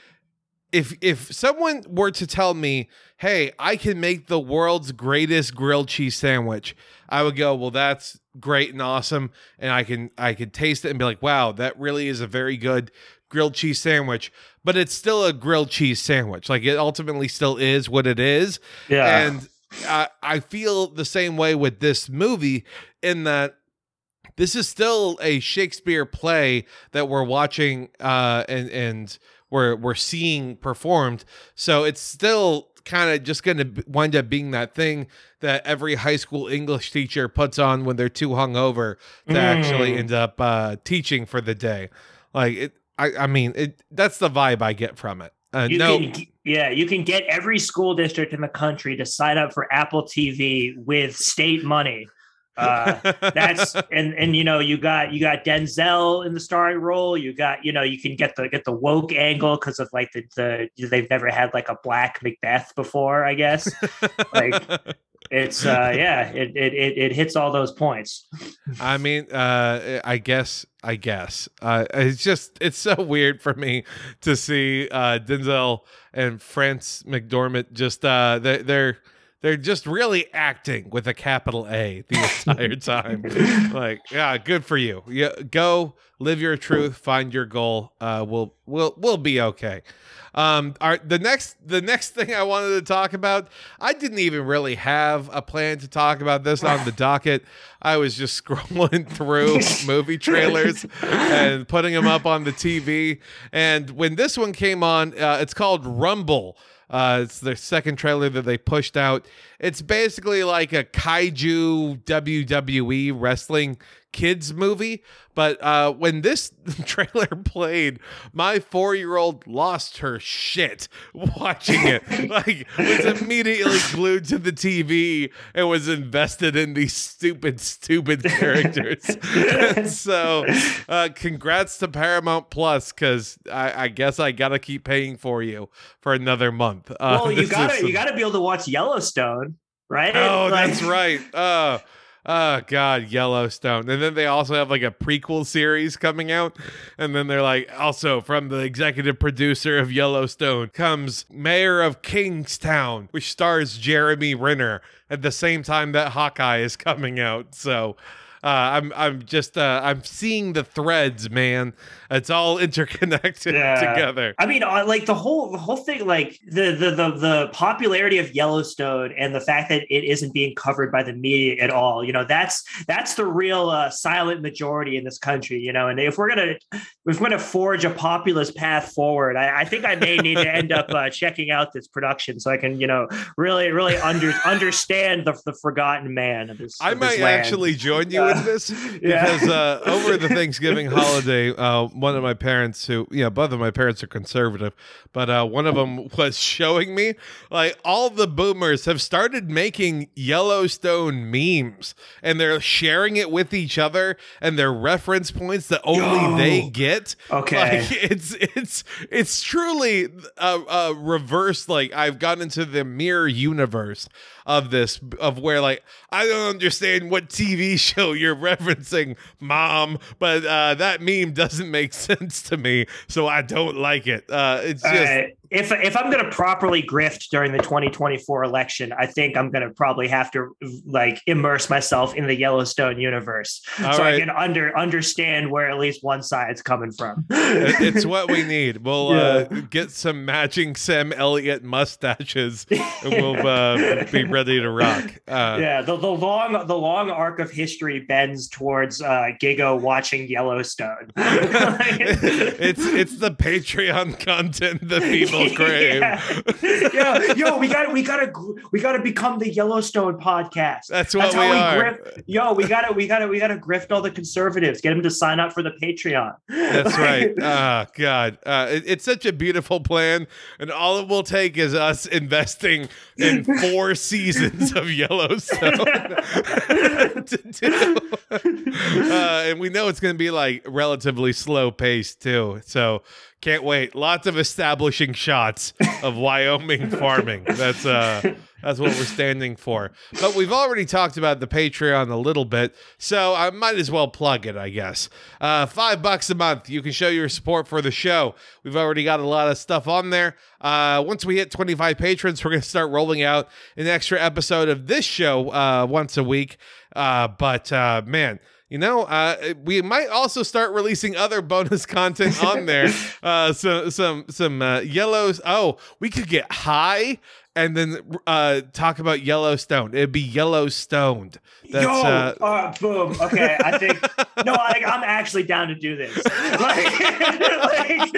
if if someone were to tell me, "Hey, I can make the world's greatest grilled cheese sandwich," I would go, "Well, that's great and awesome," and I can I could taste it and be like, "Wow, that really is a very good grilled cheese sandwich." But it's still a grilled cheese sandwich. Like it ultimately still is what it is, Yeah, and I, I feel the same way with this movie in that this is still a Shakespeare play that we're watching uh, and and we're we're seeing performed. So it's still kind of just going to wind up being that thing that every high school English teacher puts on when they're too hungover to actually Mm. end up uh, teaching for the day. Like it, I, I mean, it, that's the vibe I get from it. Uh, You no, can, yeah, you can get every school district in the country to sign up for Apple TV with state money. Uh, that's and and you know you got you got Denzel in the starring role. You got you know you can get the get the woke angle because of like the the they've never had like a black Macbeth before. I guess like it's uh yeah it it it, it hits all those points. I mean, uh, I guess, I guess. Uh, it's just, it's so weird for me to see uh, Denzel and Frances McDormand just, uh, they, they're, they're just really acting with a capital A the entire time. like, yeah, good for you. Yeah, go live your truth, find your goal. Uh, we'll, we'll, we'll be okay. Um, our, the next the next thing I wanted to talk about, I didn't even really have a plan to talk about this on the docket. I was just scrolling through movie trailers and putting them up on the TV. And when this one came on, uh, it's called Rumble. Uh, it's their second trailer that they pushed out. It's basically like a kaiju WWE wrestling kids movie. But uh, when this trailer played, my four year old lost her shit watching it. like, was immediately glued to the TV and was invested in these stupid, stupid characters. so, uh, congrats to Paramount Plus because I, I guess I gotta keep paying for you for another month. Uh, well, you gotta is you gotta be able to watch Yellowstone, right? Oh, Like- that's right. Oh, oh, God, Yellowstone. And then they also have like a prequel series coming out. And then they're like, also from the executive producer of Yellowstone comes Mayor of Kingstown, which stars Jeremy Renner at the same time that Hawkeye is coming out. So. Uh, I'm I'm just uh, I'm seeing the threads, man. It's all interconnected Yeah. together. I mean, uh, like the whole the whole thing, like the, the the the popularity of Yellowstone and the fact that it isn't being covered by the media at all. You know, that's that's the real uh, silent majority in this country. You know, and if we're gonna if we're gonna forge a populist path forward, I, I think I may need to end up uh, checking out this production so I can you know really really under understand the the forgotten man of this. I of this might land. actually join you in this Yeah. because uh, over the Thanksgiving holiday, uh, one of my parents, who know, both of my parents are conservative, but uh, one of them was showing me like all the boomers have started making Yellowstone memes, and they're sharing it with each other, and their reference points that only Yo. they get. Okay. Like it's it's it's truly a, a reverse. Like I've gotten into the mirror universe of this of where like I don't understand what TV show you're referencing, mom, but uh, that meme doesn't make sense to me, so I don't like it. Uh, it's just. If if I'm going to properly grift during the 2024 election, I think I'm going to probably have to like immerse myself in the Yellowstone universe All so right. I can under understand where at least one side's coming from. it's what we need. We'll uh, get some matching Sam Elliott mustaches, and we'll uh, be ready to rock. Uh, yeah, the, the long the long arc of history bends towards uh, Gigo watching Yellowstone. it's it's the Patreon content that people crave. Yeah. yeah, yo, we got we got to we got to become the Yellowstone podcast. That's what That's we we are. grift. Yo, we gotta, we gotta, we gotta grift all the conservatives. Get them to sign up for the Patreon. That's right. Oh God, uh, it- it's such a beautiful plan, and all it will take is us investing in four seasons of Yellowstone. to do. Uh, and we know it's going to be like relatively slow paced too. So can't wait. Lots of establishing shots of Wyoming farming. That's uh that's what we're standing for. But we've already talked about the Patreon a little bit, so I might as well plug it, I guess. Uh, five bucks a month. You can show your support for the show. We've already got a lot of stuff on there. Uh, once we hit 25 patrons, we're going to start rolling out an extra episode of this show uh, once a week. Uh, but uh, man, you know, uh, we might also start releasing other bonus content on there. Uh, so some some uh, yellows. Oh, we could get high and then uh, talk about Yellowstone. It'd be Yellowstoned. That's, Yo, uh, uh, boom. Okay, I think no, I, I'm actually down to do this. Like, like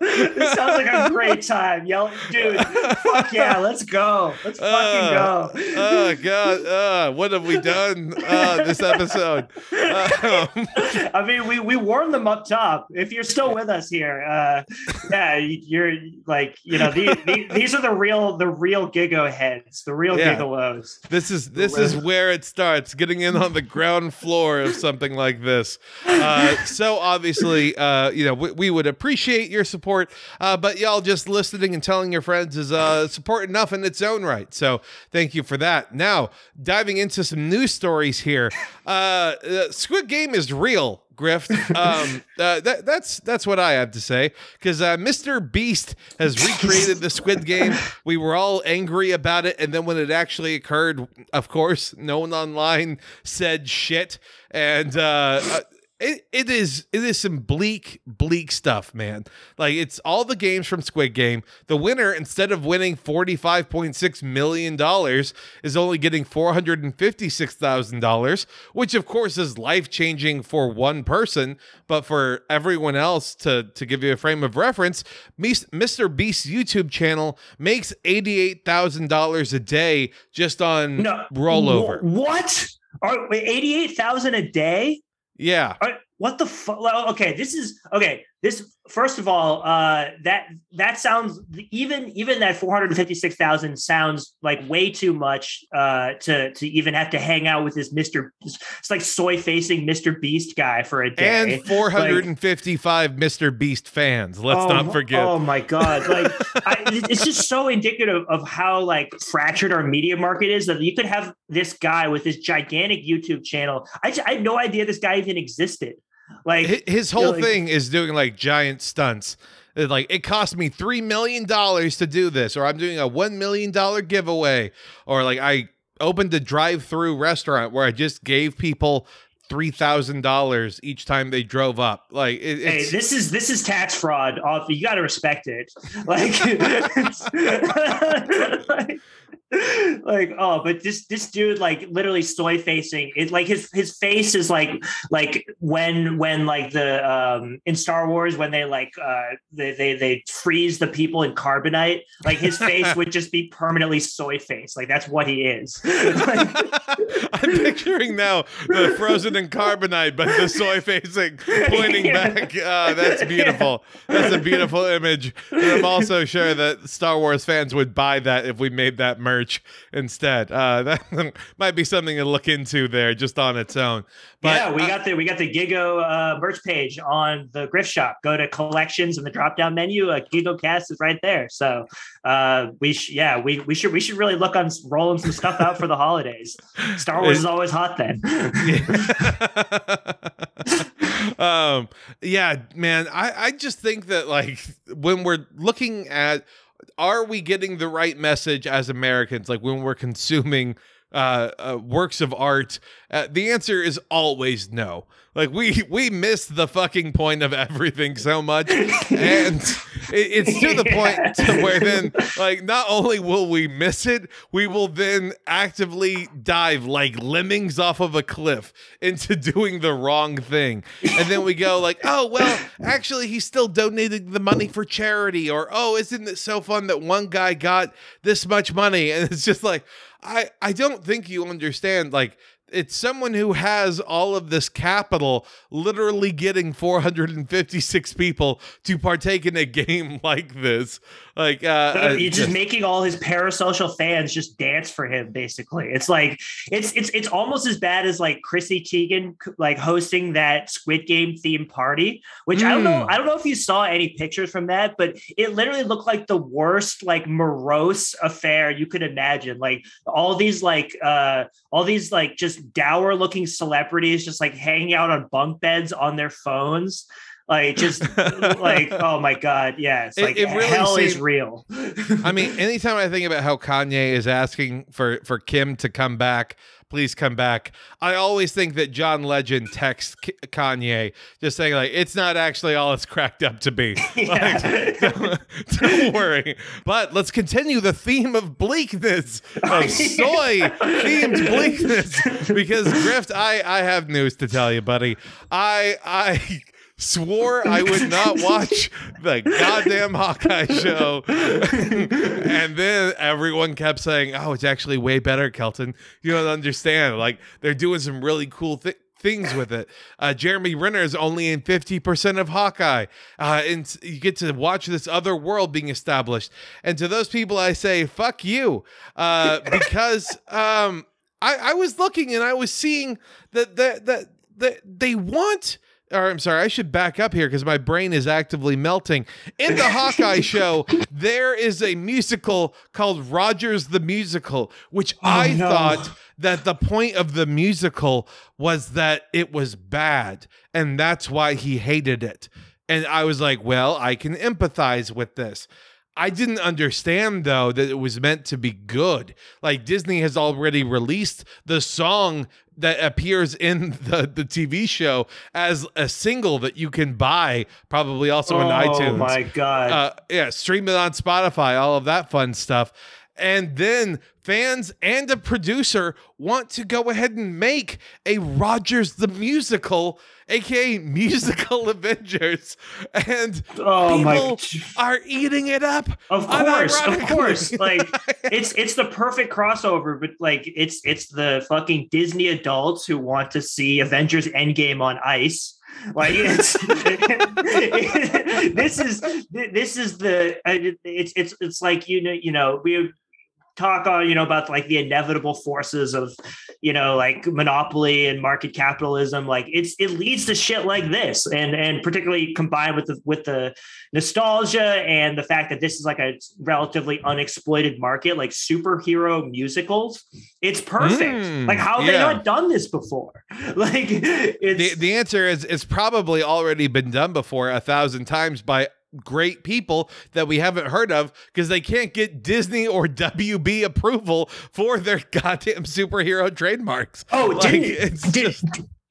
this sounds like a great time. Yell, dude, fuck yeah, let's go. Let's fucking go. Oh god, uh, what have we done uh, this episode? Um, I mean, we we warmed them up top. If you're still with us here, uh, yeah, you're like you know the, the, these are the real the real gigo heads, the real yeah. gigolos. This is this is where it starts, getting in on the ground floor of something like this. Uh, so obviously, uh, you know, we, we, would appreciate your support, uh, but y'all just listening and telling your friends is uh, support enough in its own right. So thank you for that. Now diving into some news stories here. Uh, Squid Game is real grift. Um, uh, that, that's that's what I have to say because uh, Mr. Beast has recreated the Squid Game. We were all angry about it, and then when it actually occurred, of course, no one online said shit. And uh, uh it, it is it is some bleak bleak stuff man. Like it's all the games from squid game. The winner instead of winning 45.6 million dollars is only getting 456,000 dollars which of course is life changing for one person but for everyone else to to give you a frame of reference Mr Beast's YouTube channel makes $88,000 a day just on no, rollover. what? Are 88,000 a day yeah. What the fuck? Okay, this is okay. This first of all, uh, that that sounds even even that four hundred fifty six thousand sounds like way too much uh, to to even have to hang out with this Mister. It's like soy facing Mister Beast guy for a day, and four hundred and fifty five Mister Beast fans. Let's oh, not forget. Oh my god! Like I, it's just so indicative of how like fractured our media market is that you could have this guy with this gigantic YouTube channel. I, I had no idea this guy even existed. Like his whole like, thing is doing like giant stunts. like it cost me three million dollars to do this, or I'm doing a one million dollar giveaway, or like I opened a drive-through restaurant where I just gave people three thousand dollars each time they drove up. Like, it, hey, this is this is tax fraud. You got to respect it. Like, like like oh but this this dude like literally soy facing it like his his face is like like when when like the um in star wars when they like uh they they, they freeze the people in carbonite like his face would just be permanently soy face like that's what he is. I'm picturing now the frozen in carbonite but the soy facing pointing yeah. back. Uh that's beautiful. That's a beautiful image. And i'm also sure that star wars fans would buy that if we made that merch merch instead. Uh, that might be something to look into there just on its own. But, yeah, we uh, got the we got the Gigo uh, merch page on the Grift Shop. Go to collections in the drop down menu. Uh, Gigo Cast is right there. So uh, we sh- yeah we we should we should really look on rolling some stuff out for the holidays. Star Wars is always hot then. um yeah man i i just think that like when we're looking at are we getting the right message as Americans? Like when we're consuming uh, uh, works of art? Uh, the answer is always no. Like we we miss the fucking point of everything so much, and it, it's to the point to where then like not only will we miss it, we will then actively dive like lemmings off of a cliff into doing the wrong thing, and then we go like, oh well, actually he's still donating the money for charity, or oh isn't it so fun that one guy got this much money, and it's just like I I don't think you understand like it's someone who has all of this capital literally getting 456 people to partake in a game like this like uh, you're just, just making all his parasocial fans just dance for him basically it's like it's it's it's almost as bad as like chrissy teigen like hosting that squid game theme party which mm. i don't know hmm. i don't know if you saw any pictures from that but it literally looked like the worst like morose affair you could imagine like all these like uh all these like just dour looking celebrities just like hanging out on bunk beds on their phones Like just like oh my god, yeah, it's It- like it really hell is real. I mean, anytime I think about how Kanye is asking for for Kim to come back, please come back. I always think that John Legend texts K- Kanye just saying like it's not actually all it's cracked up to be. Like, don't, don't worry. But let's continue the theme of bleakness of soy themed bleakness because Grift, I I have news to tell you, buddy. I I swore I would not watch the goddamn Hawkeye show. and then everyone kept saying, "Oh, it's actually way better, Kelton. You don't understand. Like they're doing some really cool things." Things with it. Uh, Jeremy Renner is only in 50% of Hawkeye. Uh, and you get to watch this other world being established. And to those people, I say, fuck you. Uh, because um, I, I was looking and I was seeing that, that, that, that they want or I'm sorry, I should back up here because my brain is actively melting. In the Hawkeye show, there is a musical called Rogers the Musical, which oh, I no. thought that the point of the musical was that it was bad, and that's why he hated it. And I was like, well, I can empathize with this. I didn't understand though that it was meant to be good. Like Disney has already released the song that appears in the, the TV show as a single that you can buy, probably also on oh iTunes. Oh my god. Uh, yeah, stream it on Spotify, all of that fun stuff. And then fans and a producer want to go ahead and make a Rogers the Musical, aka Musical Avengers. And oh my people are eating it up. Of course, of course. Like it's it's the perfect crossover, but like it's it's the fucking Disney adults who want to see Avengers Endgame on ice. Like it's this is this is the uh, it's it's it's like you know you know we talk on you know about like the inevitable forces of you know like monopoly and market capitalism like it's it leads to shit like this. And and particularly combined with the with the nostalgia and the fact that this is like a relatively unexploited market like superhero musicals it's perfect. Mm, like how have they not done this before? Like it's The, the answer is it's probably already been done before a thousand times by great people that we haven't heard of because they can't get Disney or WB approval for their goddamn superhero trademarks. oh Like, didn't, it's did, just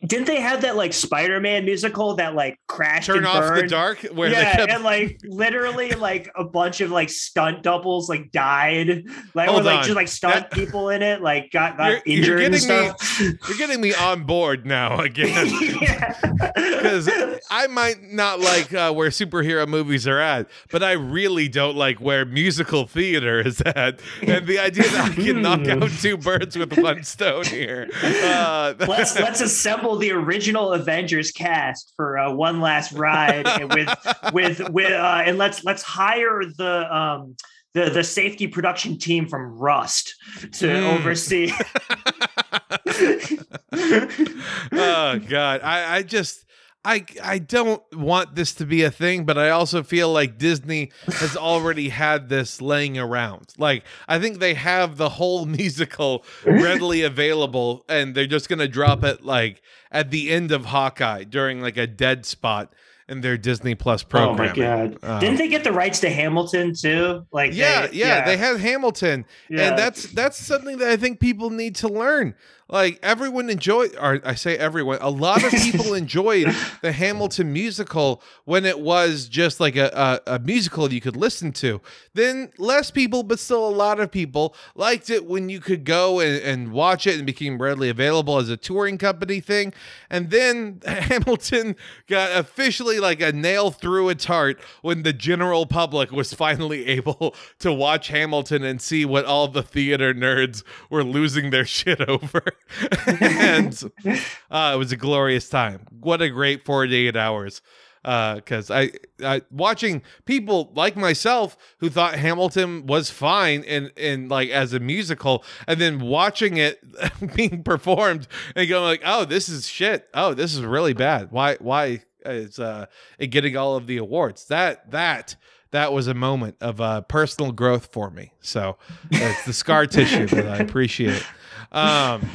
didn't they have that like spider-man musical that like crashed turn and off the dark where yeah, they kept and like literally like a bunch of like stunt doubles like died, like or Hold like on. just like stunt That- people in it, like got You're- got you're injured and getting me- stuff. you're getting me on board now again. because I might not like uh, where superhero movies are at, but I really don't like where musical theater is at. And the idea that I can knock Hmm. out two birds with one stone here. Uh, let's let's assemble the original Avengers cast for uh, one last ride and with with with uh, and let's let's hire the um the the safety production team from Rust to Mm. oversee. oh god i i just I, I don't want this to be a thing, but I also feel like Disney has already had this laying around. Like, I think they have the whole musical readily available, and they're just going to drop it like at the end of Hawkeye during like a dead spot in their Disney Plus program. oh my god! Um, Didn't they get the rights to Hamilton too? Like yeah, they, yeah, they had Hamilton, yeah. and that's that's something that I think people need to learn. Like everyone enjoyed, or I say everyone, a lot of people enjoyed the Hamilton musical when it was just like a, a, a musical you could listen to. Then less people, but still a lot of people liked it when you could go and, and watch it and became readily available as a touring company thing. And then Hamilton got officially like a nail through its heart when the general public was finally able to watch Hamilton and see what all the theater nerds were losing their shit over. and uh, it was a glorious time. What a great 48 hours. Because I, I watching people like myself who thought Hamilton was fine and and like as a musical, and then watching it being performed and going like, oh, this is shit. Oh, this is really bad. Why why is uh it getting all of the awards? That that that was a moment of uh, personal growth for me. So it's the scar tissue that I appreciate. Um,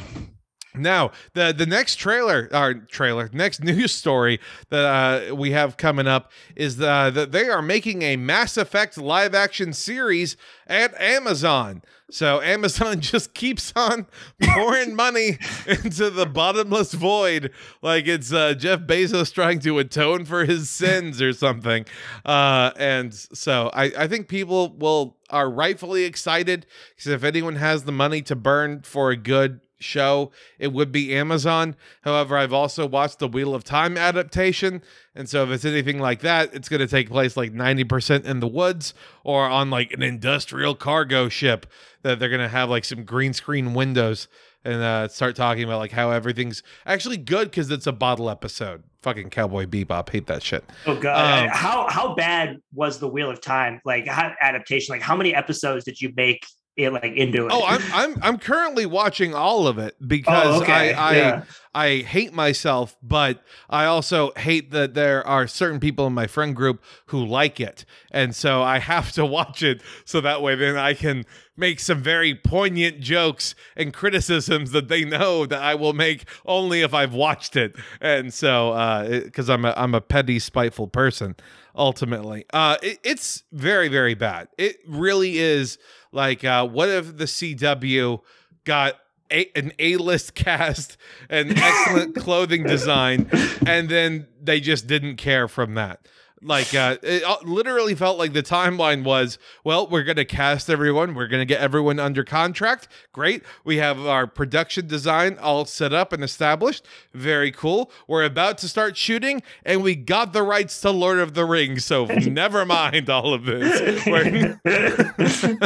Now, the the next trailer, our trailer, next news story that uh, we have coming up is uh, that they are making a Mass Effect live action series at Amazon. So Amazon just keeps on pouring money into the bottomless void, like it's uh, Jeff Bezos trying to atone for his sins or something. Uh, and so I, I think people will are rightfully excited because if anyone has the money to burn for a good show, it would be Amazon. However, I've also watched the Wheel of Time adaptation. And so if it's anything like that, it's going to take place like 90% in the woods or on like an industrial cargo ship that they're going to have like some green screen windows and uh, start talking about like how everything's actually good because it's a bottle episode. Fucking Cowboy Bebop, hate that shit. Oh god, um, how how bad was the Wheel of Time like how, adaptation? Like how many episodes did you make it like into it. Oh, I'm I'm I'm currently watching all of it oh, because oh, okay. I I, yeah. I hate myself, but I also hate that there are certain people in my friend group who like it, and so I have to watch it so that way then I can make some very poignant jokes and criticisms that they know that I will make only if I've watched it, and so because uh, I'm a I'm a petty, spiteful person ultimately. Uh, it, it's very very bad. It really is like, uh, what if the CW got a, an A-list cast and excellent clothing design, and then they just didn't care from that? Like, uh, it literally felt like the timeline was, well, we're going to cast everyone. We're going to get everyone under contract. Great. We have our production design all set up and established. Very cool. We're about to start shooting, and we got the rights to Lord of the Rings. So never mind all of this. We're,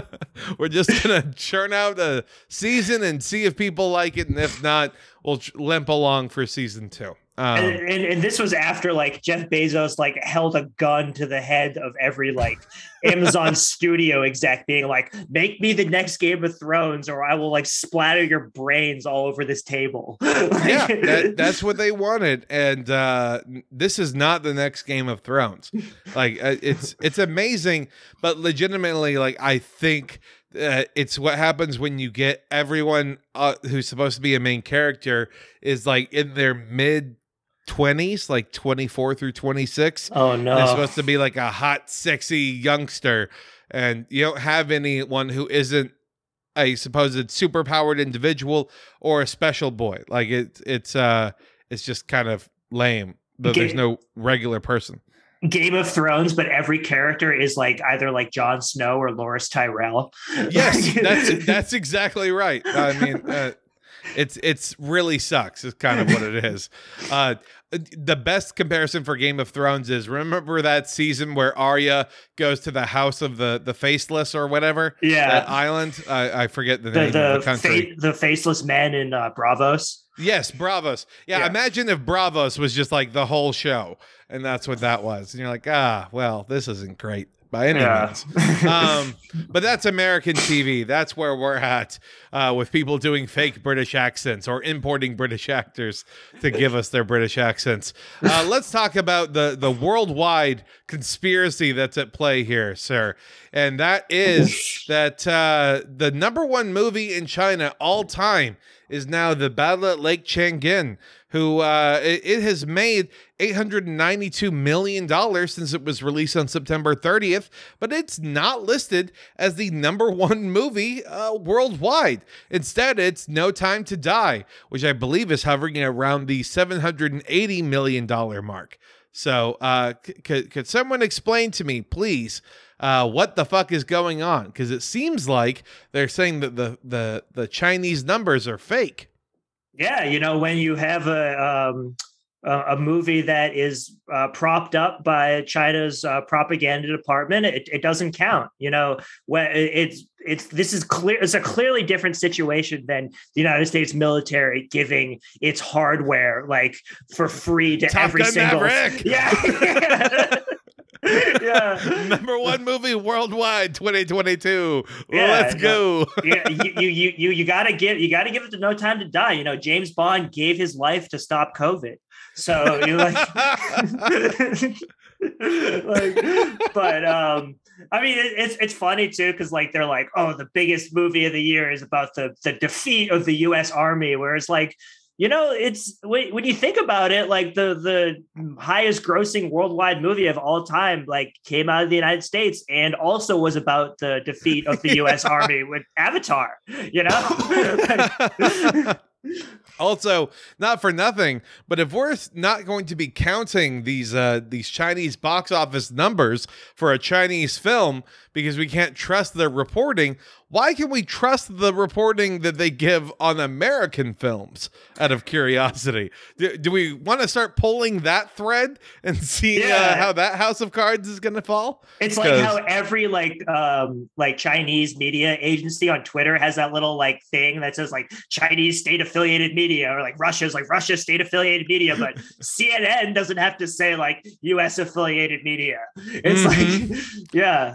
we're just going to churn out a season and see if people like it. And if not, we'll limp along for season two. Um, and, and, and, this was after like Jeff Bezos like held a gun to the head of every like Amazon studio exec being like, make me the next Game of Thrones or I will like splatter your brains all over this table. yeah, that, that's what they wanted. And uh, this is not the next Game of Thrones. Like uh, it's it's amazing, but legitimately, like I think uh, it's what happens when you get everyone uh, who's supposed to be a main character is like in their mid 20s, like 24 through 26. Oh, no. They're supposed to be like a hot, sexy youngster. And you don't have anyone who isn't a supposed superpowered individual or a special boy. Like it, it's, uh, it's just kind of lame, but there's no regular person. Game of Thrones, but every character is like either like Jon Snow or Loras Tyrell. Yes, that's that's exactly right. I mean, uh, it's it's really sucks. Is kind of what it is. Uh, the best comparison for Game of Thrones is remember that season where Arya goes to the house of the the faceless or whatever. Yeah, that island. I, I forget the, the name the, of the country. Fa- the faceless men in uh, Braavos. Yes, Braavos. Yeah, yeah, imagine if Braavos was just like the whole show, and that's what that was. And you're like, ah, well, this isn't great by any yeah. means. Um, but that's American TV. That's where we're at uh, with people doing fake British accents or importing British actors to give us their British accents. Uh, let's talk about the the worldwide conspiracy that's at play here, sir. And that is that uh, the number one movie in China all time is now the Battle at Lake Changjin, who uh, it, has made $892 million since it was released on September 30th, but it's not listed as the number one movie uh, worldwide. Instead, it's No Time to Die, which I believe is hovering around the $780 million mark. So, uh, c- c- could someone explain to me, please, uh, what the fuck is going on? Because it seems like they're saying that the the the Chinese numbers are fake. Yeah, you know when you have a um, a movie that is uh, propped up by China's uh, propaganda department, it, it doesn't count. You know, when it's it's this is clear. It's a clearly different situation than the United States military giving its hardware like for free to Top every single. Maverick. Yeah. yeah. Number one movie worldwide 2022. Yeah, Let's go. yeah, you, you you you gotta give you gotta give it to no time to die. You know, James Bond gave his life to stop COVID. So you like like but um I mean, it's it's funny too because like they're like, oh, the biggest movie of the year is about the the defeat of the U.S. Army, whereas like you know, it's when you think about it, like the the highest grossing worldwide movie of all time, like came out of the United States and also was about the defeat of the U.S. Army with Avatar. You know. also, not for nothing, but if we're not going to be counting these uh, these Chinese box office numbers for a Chinese film because we can't trust their reporting, why can we trust the reporting that they give on American films out of curiosity? Do, do we want to start pulling that thread and see uh, yeah. uh, how that house of cards is going to fall? It's like how every like um like Chinese media agency on Twitter has that little like thing that says like Chinese state affiliated media or like Russia's like Russia state affiliated media, but CNN doesn't have to say like US affiliated media. It's mm-hmm. like yeah.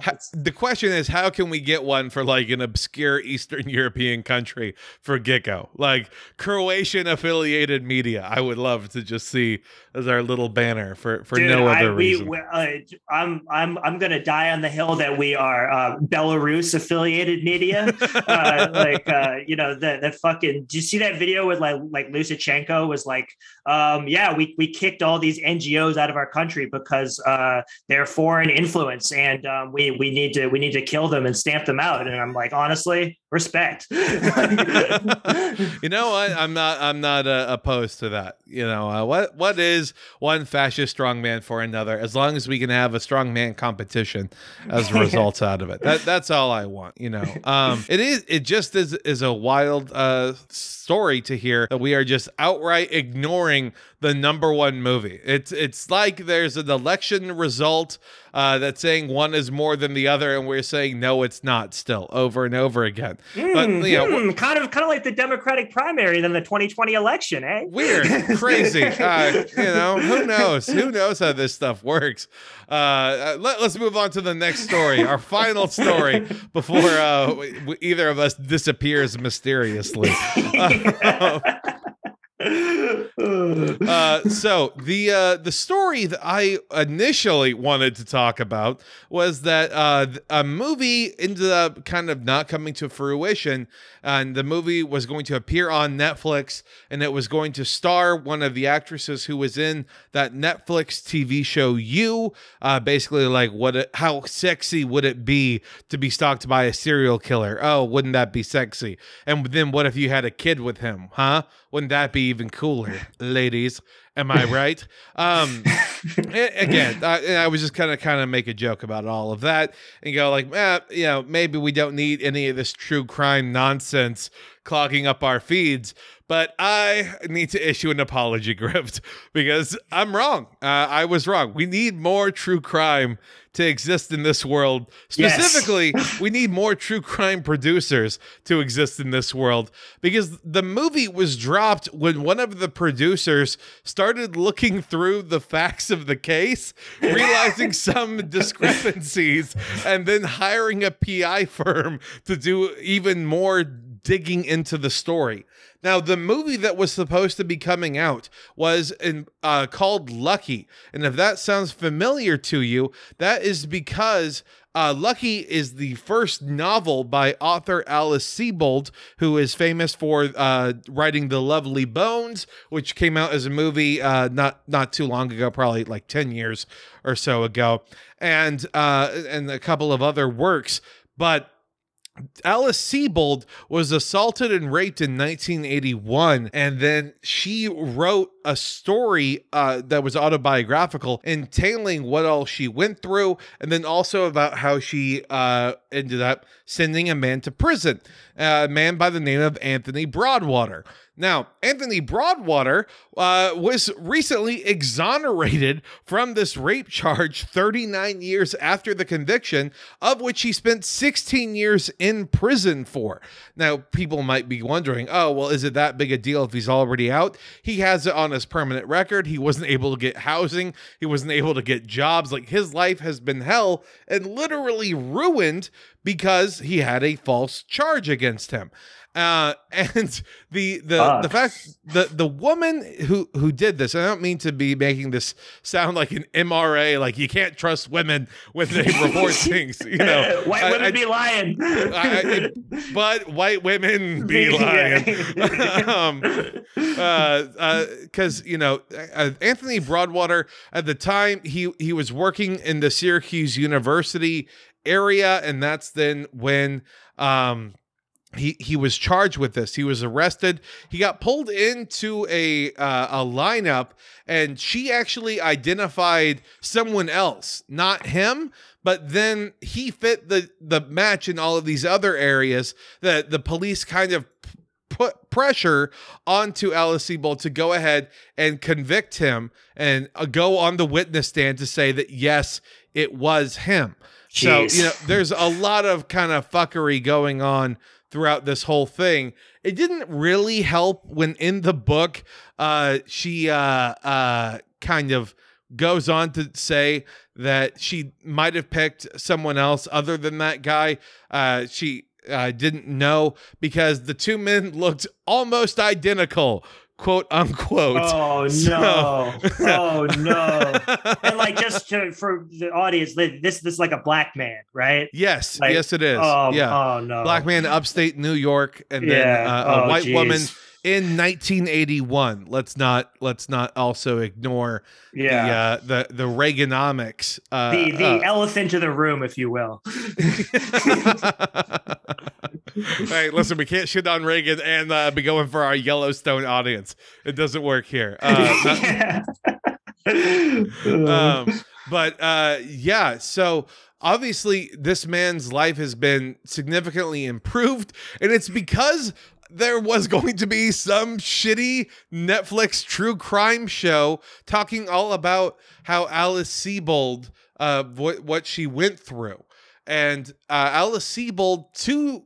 The question is how can we get one for like an obscure Eastern European country for Gecko. Like Croatian affiliated media. I would love to just see as our little banner for for Dude, no other I, we, reason. We, uh, I'm I'm I'm gonna die on the hill that we are uh, Belarus affiliated media. uh, like uh, you know the the fucking. Do you see that video with like like Lukashenko was like, um, yeah, we we kicked all these NGOs out of our country because uh, they're foreign influence and um, we we need to we need to kill them and stamp them out. And I'm like, honestly, respect. you know what? I'm not. I'm not uh, opposed to that. You know uh, what? What is one fascist strongman for another? As long as we can have a strongman competition as a result out of it. That that's all I want. You know. Um, it is. It just is is a wild uh story to hear that we are just outright ignoring the number one movie. It's it's like there's an election result uh, that's saying one is more than the other, and we're saying no, it's not. Still over and over again. Mm, but you know, mm, kind of kind of like the Democratic primary than the 2020 election, eh? Weird, crazy. Uh, you know, who knows? Who knows how this stuff works? Uh, uh let, us move on to the next story, our final story before uh, either of us disappears mysteriously. uh, so the uh, the story that I initially wanted to talk about was that uh, a movie ended up kind of not coming to fruition, and the movie was going to appear on Netflix, and it was going to star one of the actresses who was in that Netflix TV show You. Uh, basically, like what? It, how sexy would it be to be stalked by a serial killer? Oh, wouldn't that be sexy? And then what if you had a kid with him? Huh? Wouldn't that be even cooler, ladies? Am I right? Um, again, I, I, was just kind of kind of make a joke about all of that and go like, eh, you know, maybe we don't need any of this true crime nonsense clogging up our feeds. But I need to issue an apology, Grift, because I'm wrong. Uh, I was wrong. We need more true crime to exist in this world. Specifically, yes. we need more true crime producers to exist in this world because the movie was dropped when one of the producers started looking through the facts of the case, realizing some discrepancies, and then hiring a PI firm to do even more digging into the story. Now, the movie that was supposed to be coming out was in, uh, called Lucky. And if that sounds familiar to you, that is because uh, Lucky is the first novel by author Alice Sebold, who is famous for uh, writing The Lovely Bones, which came out as a movie uh, not not too long ago, probably like ten years or so ago, and uh, and a couple of other works. But Alice Sebold was assaulted and raped in 1981, and then she wrote a story uh, that was autobiographical, entailing what all she went through, and then also about how she uh, ended up sending a man to prison, a man by the name of Anthony Broadwater. Now, Anthony Broadwater uh, was recently exonerated from this rape charge 39 years after the conviction, of which he spent 16 years in prison for. Now, people might be wondering, oh, well, is it that big a deal if he's already out? He has it on his permanent record. He wasn't able to get housing, he wasn't able to get jobs. Like his life has been hell and literally ruined because he had a false charge against him. Uh, and the the Fuck. the fact the the woman who who did this, I don't mean to be making this sound like an MRA, like you can't trust women when they report things, you know. white I- women I- be lying. I- but white women be lying. um, uh uh because you know uh, Anthony Broadwater at the time he he was working in the Syracuse University area, and that's then when um he he was charged with this. He was arrested. He got pulled into a uh, a lineup, and she actually identified someone else, not him. But then he fit the the match in all of these other areas that the police kind of put pressure onto Alice Sebold to go ahead and convict him and uh, go on the witness stand to say that yes, it was him. So, you know, there's a lot of kind of fuckery going on throughout this whole thing. It didn't really help when in the book uh she uh uh kind of goes on to say that she might have picked someone else other than that guy. Uh she uh, didn't know because the two men looked almost identical, quote unquote. Oh So- no! Oh no! And like just to, for the audience, this this is like a black man, right? yes, like, yes, it is. Oh, yeah. Oh no! Black man, upstate New York, and then uh, a Oh, white geez. woman in 1981. Let's not let's not also ignore Yeah. the uh, the the Reaganomics. Uh, the the uh, elephant in the room, if you will. hey, listen, we can't shit on Reagan and uh, be going for our Yellowstone audience. It doesn't work here. Uh, um, but uh, yeah, so obviously this man's life has been significantly improved, and it's because there was going to be some shitty Netflix true crime show talking all about how Alice Sebold, uh, what what she went through. And uh, Alice Sebold, to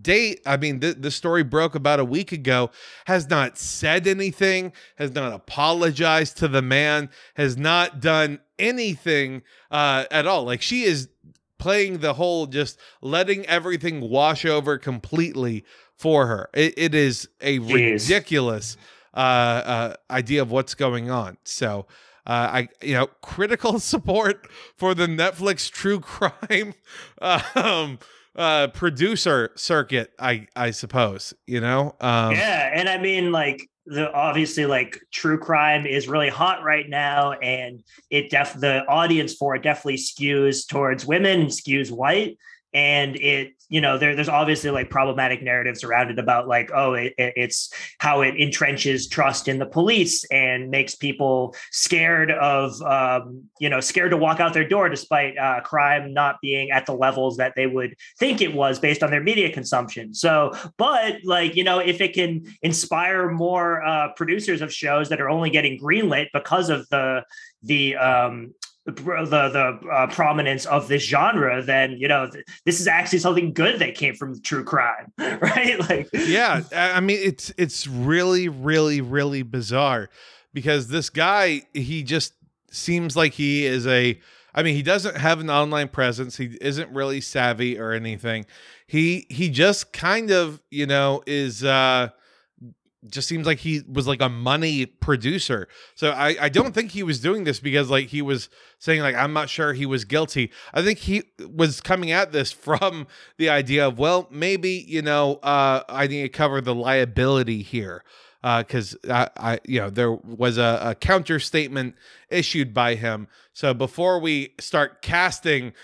date, I mean, th- the story broke about a week ago, has not said anything, has not apologized to the man, has not done anything uh, at all. Like she is playing the whole just letting everything wash over completely for her. It, it is a Jeez. ridiculous uh, uh, idea of what's going on. So. Uh, I you know critical support for the Netflix true crime um, uh, producer circuit. I I suppose you know. Um, yeah, and I mean, like the obviously, like true crime is really hot right now, and it def the audience for it definitely skews towards women, skews white, and it you know there there's obviously like problematic narratives around it about like oh it, it- it's how it entrenches trust in the police and makes people scared of um, you know scared to walk out their door despite uh, crime not being at the levels that they would think it was based on their media consumption. So but like you know if it can inspire more uh, producers of shows that are only getting greenlit because of the the um the the uh, prominence of this genre then you know th- this is actually something good that came from true crime right? Like yeah i I mean it's it's really really really bizarre because this guy he just seems like he is a i mean he doesn't have an online presence. He isn't really savvy or anything. He he just kind of you know is uh just seems like he was like a money producer. So i i don't think he was doing this because like he was saying like i'm not sure he was guilty. I think he was coming at this from the idea of well maybe you know uh i need to cover the liability here. Because I, I you know there was a, a counter statement issued by him. So before we start casting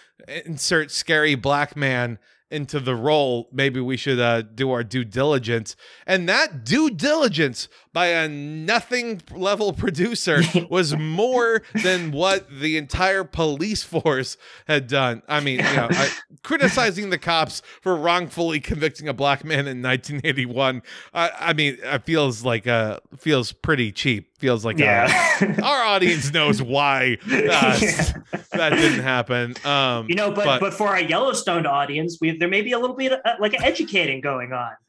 insert scary black man into the role maybe we should uh, do our due diligence. And that due diligence by a nothing level producer was more than what the entire police force had done. I mean you know I, criticizing the cops for wrongfully convicting a black man in 1981 i, I mean it feels like uh feels pretty cheap. Feels like uh, yeah. our audience knows why uh, Yeah. that didn't happen. Um You know, but, but But- for our Yellowstone audience, we've there may be a little bit of, uh, like educating going on.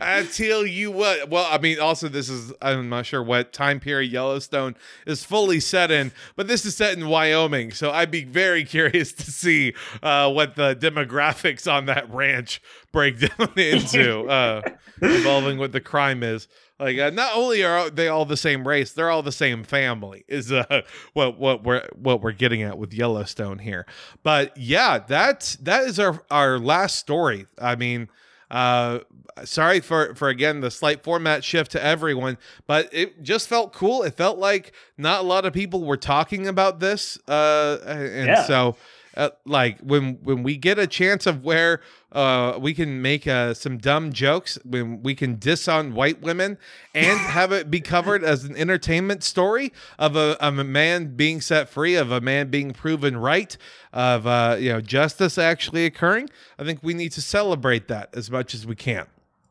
I tell you what. Well, I mean, also this is I'm not sure what time period Yellowstone is fully set in, but this is set in Wyoming, so I'd be very curious to see uh, what the demographics on that ranch break down into, uh, involving what the crime is. Like, uh, not only are they all the same race, they're all the same family. Is uh, what what we're what we're getting at with Yellowstone here. But yeah, that's that is our our last story. I mean, uh, sorry for for again the slight format shift to everyone, but it just felt cool. It felt like not a lot of people were talking about this, uh, and Yeah. so. Uh, like when when we get a chance of where uh, we can make uh, some dumb jokes, when we can diss on white women and have it be covered as an entertainment story of a of a man being set free, of a man being proven right, of uh, you know justice actually occurring. I think we need to celebrate that as much as we can.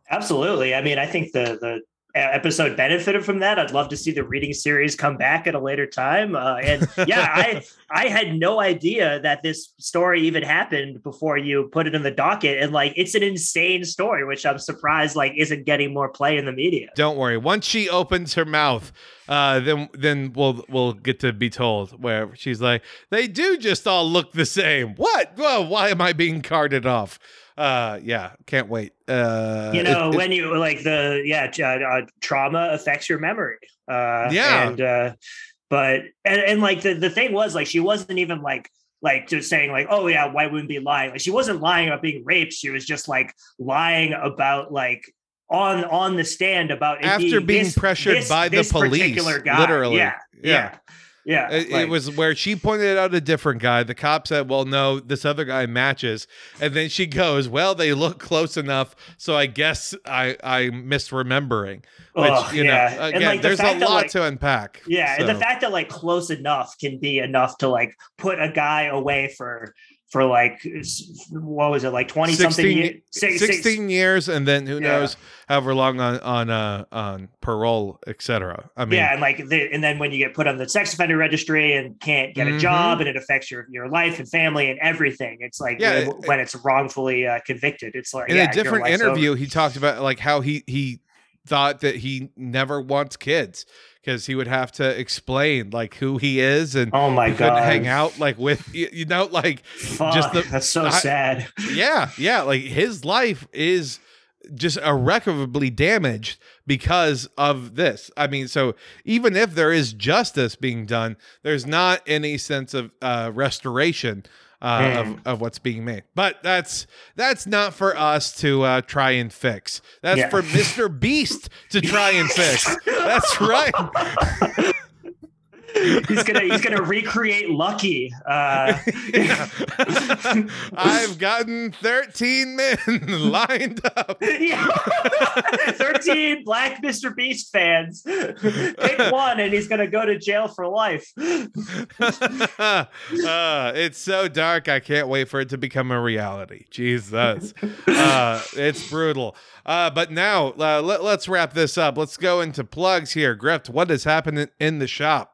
Absolutely. I mean, I think the the episode benefited from that. I'd love to see the reading series come back at a later time. Uh, and yeah, I I had no idea that this story even happened before you put it in the docket. And like, it's an insane story, which I'm surprised like isn't getting more play in the media. Don't worry. Once she opens her mouth, uh, then then we'll we'll get to be told where she's like, they do just all look the same. What? Well, why am I being carted off? Uh, yeah, can't wait. Uh, you know it- it- when you like the yeah uh, uh, trauma affects your memory uh Yeah. and uh but and, and like the, the thing was like she wasn't even like like just saying like oh yeah why wouldn't be lying like she wasn't lying about being raped she was just like lying about like on on the stand about After being this- pressured this- by the police, guy. literally. yeah Yeah. yeah yeah It, it was where she pointed out a different guy. The cop said, "Well, no, this other guy matches." And then she goes, "Well, they look close enough, so I guess I I'm misremembering." Which Ugh, you know, yeah. And, again, like, the there's a that, lot like- to unpack. Yeah, and the fact that like close enough can be enough to like put a guy away for for like what was it like 20 something 16, years 16 years, and then who Yeah. knows however long on on uh, on parole, etc. I mean, yeah and like the, and then when you get put on the sex offender registry and can't get a Mhm. job and it affects your your life and family and everything it's like Yeah, when, when it's wrongfully uh, convicted it's like in yeah, a different interview over. he talked about like how he he thought that he never wants kids because he would have to explain like who he is and oh my god hang out like with you you know like Fuck, just the- that's so I- sad. Yeah yeah like his life is just irrecoverably damaged because of this. I mean so even if there is justice being done there's not any sense of uh restoration uh, of, of what's being made. But that's that's not for us to uh try and fix. That's Yeah. for mr beast to try and fix. That's right he's gonna he's gonna recreate lucky uh I've gotten 13 men lined up. Yeah. 13 black Mr. Beast fans. Pick one and he's going to go to jail for life. uh, it's so dark. I can't wait for it to become a reality. Jesus. Uh, it's brutal. Uh, but now uh, let, us wrap this up. Let's go into plugs here. Grift, what is happening in the shop?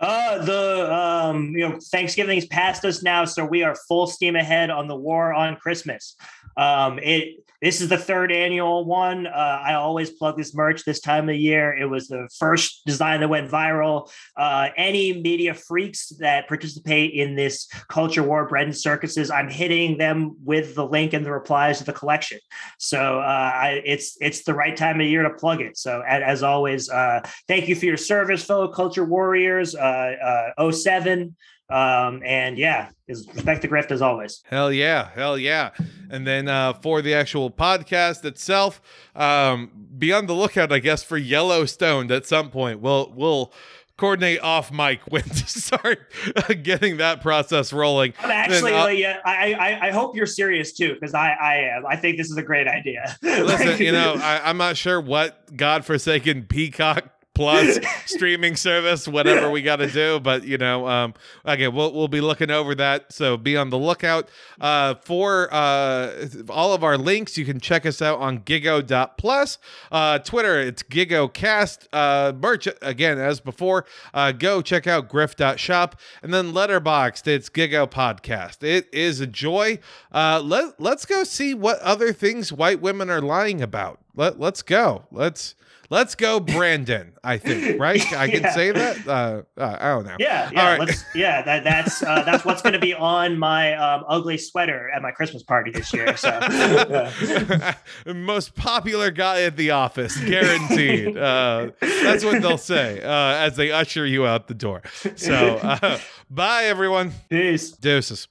Uh, the um, you know, Thanksgiving's past us now, so we are full steam ahead on the war on Christmas. Um, it this is the third annual one. Uh, I always plug this merch this time of year. It was the first design that went viral. Uh, any media freaks that participate in this culture war bread and circuses, I'm hitting them with the link and the replies to the collection. So uh, I, it's it's the right time of year to plug it. So as always, uh, thank you for your service, fellow culture warriors. Uh, uh, 07. Um, and yeah, is respect the grift as always. Hell yeah, hell yeah. And then uh, for the actual podcast itself, um, be on the lookout, I guess, for Yellowstone at some point. We'll we'll coordinate off mic when to start getting that process rolling. I'm actually, Then, uh, yeah, I, I, I hope you're serious too, because I, I am. I think this is a great idea. Listen, Like- you know, I, I'm not sure what godforsaken peacock plus streaming service, whatever we got to do. But you know, um, again, we'll we'll be looking over that. So be on the lookout uh, for uh, all of our links. You can check us out on Gigo.plus, uh, Twitter. It's GigoCast. Uh, merch again as before. Uh, go check out Grift.shop and then Letterboxd. It's Gigo Podcast. It is a joy. Uh, let let's go see what other things white women are lying about. Let let's go. Let's let's go, Brandon. I think right. I can Yeah. say that. Uh, uh, I don't know. Yeah, yeah, All right. let's, yeah. That, that's uh, that's what's going to be on my um, ugly sweater at my Christmas party this year. So, yeah. Most popular guy at the office, guaranteed. Uh, that's what they'll say uh, as they usher you out the door. So, uh, bye everyone. peace. Deuces.